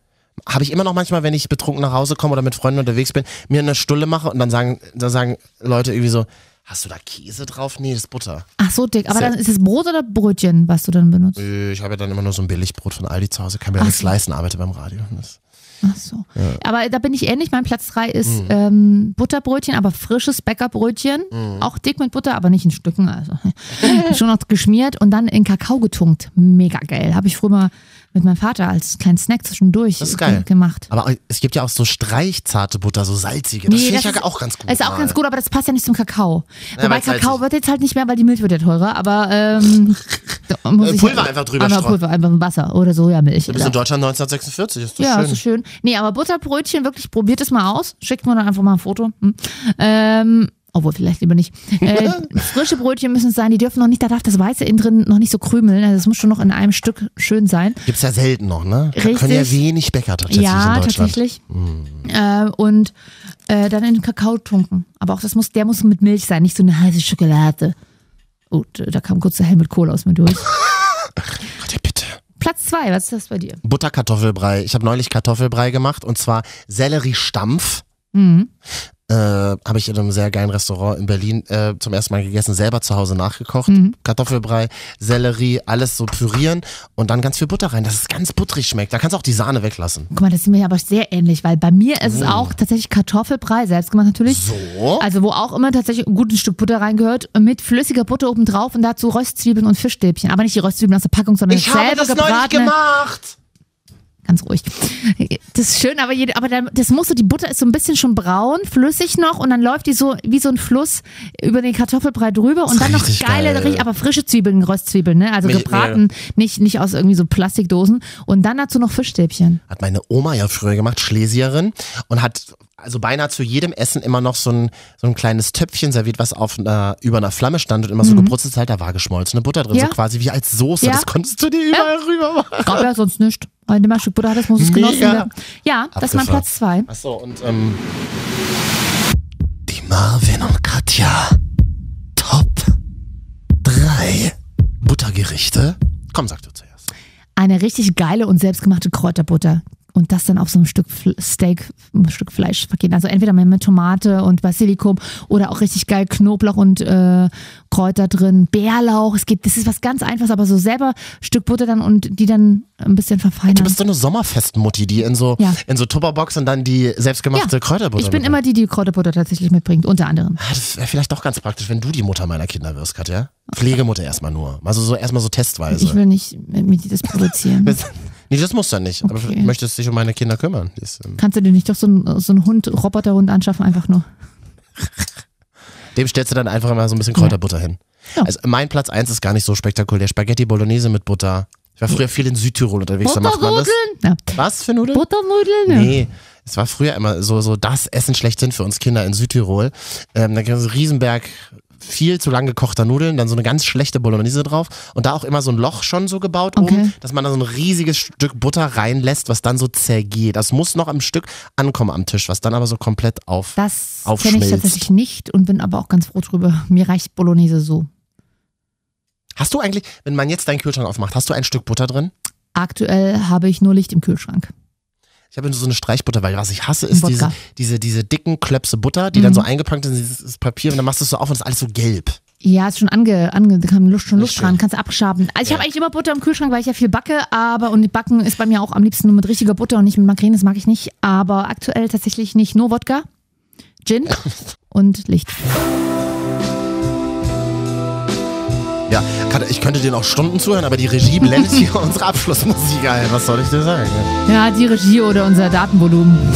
Habe ich immer noch manchmal, wenn ich betrunken nach Hause komme oder mit Freunden unterwegs bin, mir eine Stulle mache und dann sagen, dann sagen Leute irgendwie so, hast du da Käse drauf? Nee, das ist Butter. Ach so, dick. Aber Sehr- dann ist es Brot oder Brötchen, was du dann benutzt? Ich habe ja dann immer nur so ein Billigbrot von Aldi zu Hause, kann mir ja nichts leisten, arbeite beim Radio. Das Ach so. Aber da bin ich ähnlich. Mein Platz 3 ist Mhm. ähm, Butterbrötchen, aber frisches Bäckerbrötchen. Mhm. Auch dick mit Butter, aber nicht in Stücken. Also schon noch geschmiert und dann in Kakao getunkt. Mega geil. Habe ich früher mal mit meinem Vater als kleinen Snack zwischendurch Das ist geil. ge- gemacht. Aber es gibt ja auch so streichzarte Butter, so salzige. Das finde ich ja ist- auch ganz gut. Ist auch mal. ganz gut, aber das passt ja nicht zum Kakao. Wobei weil's Kakao salzig- wird jetzt halt nicht mehr, weil die Milch wird ja teurer, aber ähm, Äh, Pulver einfach drüber streuen. Pulver, einfach Wasser oder Sojamilch. Du bist in Deutschland 1946, ist doch Ja, schön. das ist schön. Nee, aber Butterbrötchen, wirklich, probiert es mal aus. Schickt mir dann einfach mal ein Foto. Hm. Ähm, obwohl, vielleicht lieber nicht. Äh, frische Brötchen müssen es sein, die dürfen noch nicht, da darf das Weiße innen drin noch nicht so krümeln. Also es muss schon noch in einem Stück schön sein. Gibt's ja selten noch, ne? Da Richtig. können ja wenig Bäcker tatsächlich ja, in Deutschland. tatsächlich. Äh, und äh, dann in den Kakao tunken. Aber auch das muss, der muss mit Milch sein, nicht so eine heiße Schokolade. Oh, da kam kurz der Helmut Kohl aus mir durch. Ja, bitte. Platz zwei, was ist das bei dir? Butterkartoffelbrei. Ich habe neulich Kartoffelbrei gemacht und zwar Sellerie-Stampf. Mhm. Äh, habe ich in einem sehr geilen Restaurant in Berlin äh, zum ersten Mal gegessen, selber zu Hause nachgekocht. Mhm. Kartoffelbrei, Sellerie, alles so pürieren und dann ganz viel Butter rein, dass es ganz butterig schmeckt. Da kannst du auch die Sahne weglassen. Guck mal, das ist mir aber sehr ähnlich, weil bei mir ist es Oh. auch tatsächlich Kartoffelbrei, selbst gemacht natürlich. So? Also wo auch immer tatsächlich ein gutes Stück Butter reingehört, mit flüssiger Butter oben drauf und dazu Röstzwiebeln und Fischstäbchen. Aber nicht die Röstzwiebeln aus der Packung, sondern Ich habe selber das neulich gebratene. gemacht. Ganz ruhig. Das ist schön, aber, jede, aber dann, das muss so, die Butter ist so ein bisschen schon braun, flüssig noch und dann läuft die so wie so ein Fluss über den Kartoffelbrei drüber und dann noch geile, geil. aber frische Zwiebeln, Röstzwiebeln, ne? Also Mich- gebraten, nicht, nicht aus irgendwie so Plastikdosen und dann dazu noch Fischstäbchen. Hat meine Oma ja früher gemacht, Schlesierin, und hat also beinahe zu jedem Essen immer noch so ein, so ein kleines Töpfchen serviert, was auf einer, über einer Flamme stand und immer so gebrutzelt halt, da war geschmolzene Butter drin, Mhm. Ja. so quasi wie als Soße. Ja. Das konntest du dir überall rüber machen. Gab ja sonst nicht. Weil immer ein Stück Butter hat, das muss es genossen werden. Ja, das ist mein. Platz zwei. Achso, und ähm, die Marvin und Katja Top 3 Buttergerichte. Komm, sag du zuerst. Eine richtig geile und selbstgemachte Kräuterbutter. Und das dann auf so einem Stück Steak, ein Stück Fleisch vergehen. Also entweder mit Tomate und Basilikum oder auch richtig geil Knoblauch und äh, Kräuter drin, Bärlauch. Es gibt, das ist was ganz einfaches, aber so selber Stück Butter dann und die dann ein bisschen verfeinern. Du bist so eine Sommerfestmutti, die in so, Ja. in so Tupperbox und dann die selbstgemachte Kräuterbutter ich bin mitbringt. immer die, die Kräuterbutter tatsächlich mitbringt, unter anderem. Ah, Das wäre vielleicht doch ganz praktisch, wenn du die Mutter meiner Kinder wirst, Katja. Pflegemutter erstmal nur. Also so erstmal so testweise. Ich will nicht mit dir das produzieren. nee, das muss dann nicht. Aber Okay. du möchtest dich um meine Kinder kümmern. Ist, ähm, Kannst du dir nicht doch so einen, so einen Hund, Roboterhund anschaffen, einfach nur? dem stellst du dann einfach immer so ein bisschen Kräuterbutter hin. Ja. Also mein Platz eins ist gar nicht so spektakulär. Spaghetti Bolognese mit Butter. Ich war früher viel in Südtirol unterwegs. Da macht man das. Ja. Was für Nudeln? Butternudeln? Ja. Nee, es war früher immer so, so das Essen schlechthin für uns Kinder in Südtirol. Ähm, da gab es Riesenberg viel zu lang gekochter Nudeln, dann so eine ganz schlechte Bolognese drauf und da auch immer so ein Loch schon so gebaut Okay. oben, dass man da so ein riesiges Stück Butter reinlässt, was dann so zergeht. Das muss noch am Stück ankommen am Tisch, was dann aber so komplett auf. Das kenne ich tatsächlich nicht und bin aber auch ganz froh drüber. Mir reicht Bolognese so. Hast du eigentlich, wenn man jetzt deinen Kühlschrank aufmacht, hast du ein Stück Butter drin? Aktuell habe ich nur Licht im Kühlschrank. Ich habe so eine Streichbutter, weil was ich hasse, ist diese, diese, diese dicken Klöpse Butter, die dann so eingepackt sind in dieses Papier und dann machst du es so auf und es ist alles so gelb. Ja, ist schon ange, ange da kam Luft, schon Luft dran, kannst du abschaben. Also ich Ja. habe eigentlich immer Butter im Kühlschrank, weil ich ja viel backe, aber und Backen ist bei mir auch am liebsten nur mit richtiger Butter und nicht mit Margarine, das mag ich nicht. Aber aktuell tatsächlich nicht nur Wodka, Gin und Licht. Ja, ich könnte dir noch Stunden zuhören, aber die Regie blendet hier unsere Abschlussmusik ein. Was soll ich dir sagen? Ja, die Regie oder unser Datenvolumen.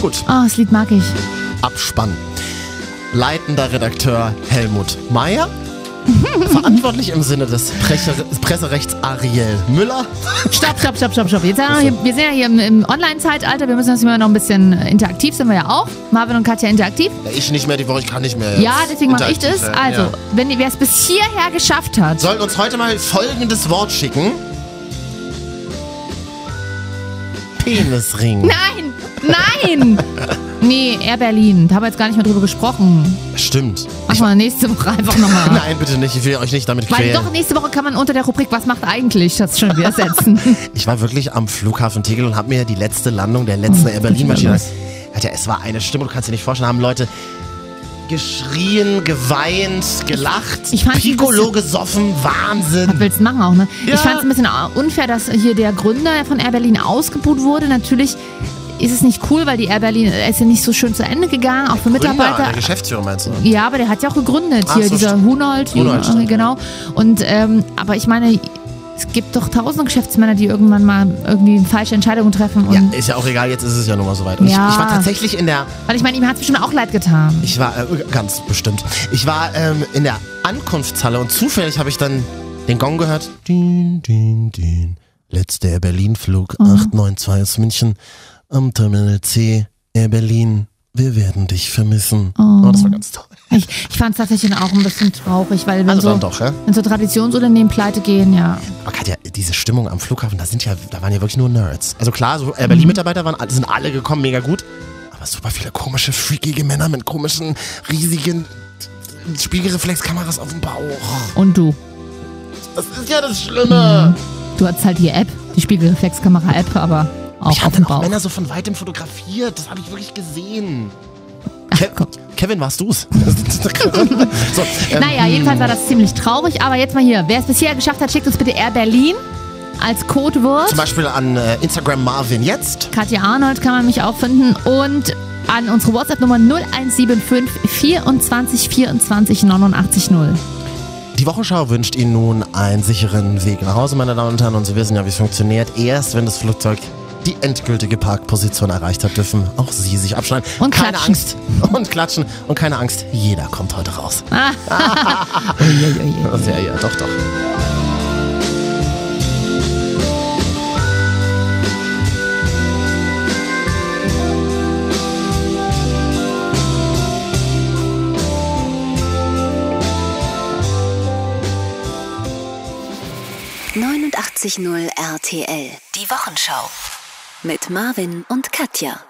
Gut, Ah, das Lied mag ich. Abspann. Leitender Redakteur Helmut Meyer. Verantwortlich im Sinne des Presse Presserechts Ariel Müller. Stopp, stopp, stopp, stopp, stopp. Jetzt sind wir, hier, wir sind ja hier im, im Online-Zeitalter. Wir müssen uns immer noch ein bisschen interaktiv, sind wir ja auch. Marvin und Katja interaktiv. Ja, ich nicht mehr die Woche, ich kann nicht mehr. Ja, deswegen mache ich das. sein, Also, ja. wenn wer es bis hierher geschafft hat, Sollen uns heute mal folgendes Wort schicken. Penisring. Nein! Nein! nee, Air Berlin. Da haben wir jetzt gar nicht mehr drüber gesprochen. Stimmt. Machen wir nächste Woche einfach nochmal. Nein, bitte nicht. Ich will euch nicht damit Weil quälen. doch, nächste Woche kann man unter der Rubrik Was macht eigentlich das schon wieder setzen. Ich war wirklich am Flughafen Tegel und habe mir die letzte Landung der letzten Oh, Air Berlin Maschine. was? Alter, es war eine Stimme, du kannst dir nicht vorstellen, haben Leute geschrien, geweint, gelacht, ich ein Piccolo gesoffen, Wahnsinn. Was willst du machen auch, ne? Ja. Ich fand es ein bisschen unfair, dass hier der Gründer von Air Berlin ausgebuht wurde. Natürlich ist es nicht cool, weil die Air Berlin er ist ja nicht so schön zu Ende gegangen, auch für Gründer, Mitarbeiter. der Geschäftsführer meinst du? Ja, aber der hat ja auch gegründet Ach hier, so, dieser. Hunold. Hunold, äh, genau. Und ähm, aber ich meine, es gibt doch tausende Geschäftsmänner, die irgendwann mal irgendwie falsche Entscheidungen treffen. Ja, ist ja auch egal, jetzt ist es ja nun mal soweit. Und Ja. ich, ich war tatsächlich in der, Weil ich meine, ihm hat es bestimmt auch leid getan. ich war, äh, ganz bestimmt, ich war ähm, in der Ankunftshalle und zufällig habe ich dann den Gong gehört. Din, din, din. Letzter Air Berlin-Flug, Mhm. 892 aus München, am Terminal C, Air Berlin. Wir werden dich vermissen. Oh, das war ganz toll. Ich, ich fand es tatsächlich auch ein bisschen traurig, weil wenn, Also so, doch, ja? wenn so Traditionsunternehmen pleite gehen, ja. Aber Katja, diese Stimmung am Flughafen, da sind ja, da waren ja wirklich nur Nerds. Also klar, so Air Mhm. Berlin-Mitarbeiter waren, sind alle gekommen, mega gut. Aber super viele komische, freakige Männer mit komischen, riesigen Spiegelreflexkameras auf dem Bauch. Und du? Das ist ja das Schlimme. Du hattest halt die App, die Spiegelreflexkamera-App, aber auch Ich auf habe dem dann auch. Männer so von weitem fotografiert. Das habe ich wirklich gesehen. Ach, Ke. Kevin, warst du's? so, ähm, Naja, jedenfalls war das ziemlich traurig, aber jetzt mal hier. Wer es bisher geschafft hat, schickt uns bitte Air Berlin als Codewort. Zum Beispiel an äh, Instagram Marvin jetzt. Katja Arnold kann man mich auch finden und an unsere WhatsApp-Nummer 0175 24 24 89 0. Die Wochenschau wünscht Ihnen nun einen sicheren Weg nach Hause, meine Damen und Herren. Und Sie wissen ja, wie es funktioniert. Erst wenn das Flugzeug die endgültige Parkposition erreicht hat, dürfen auch Sie sich abschneiden. Und keine klatschen. Angst. Und klatschen. Und keine Angst, jeder kommt heute raus. Uiuiui. Ja, ja, doch, doch. RTL. Die Wochenschau. Mit Marvin und Katja.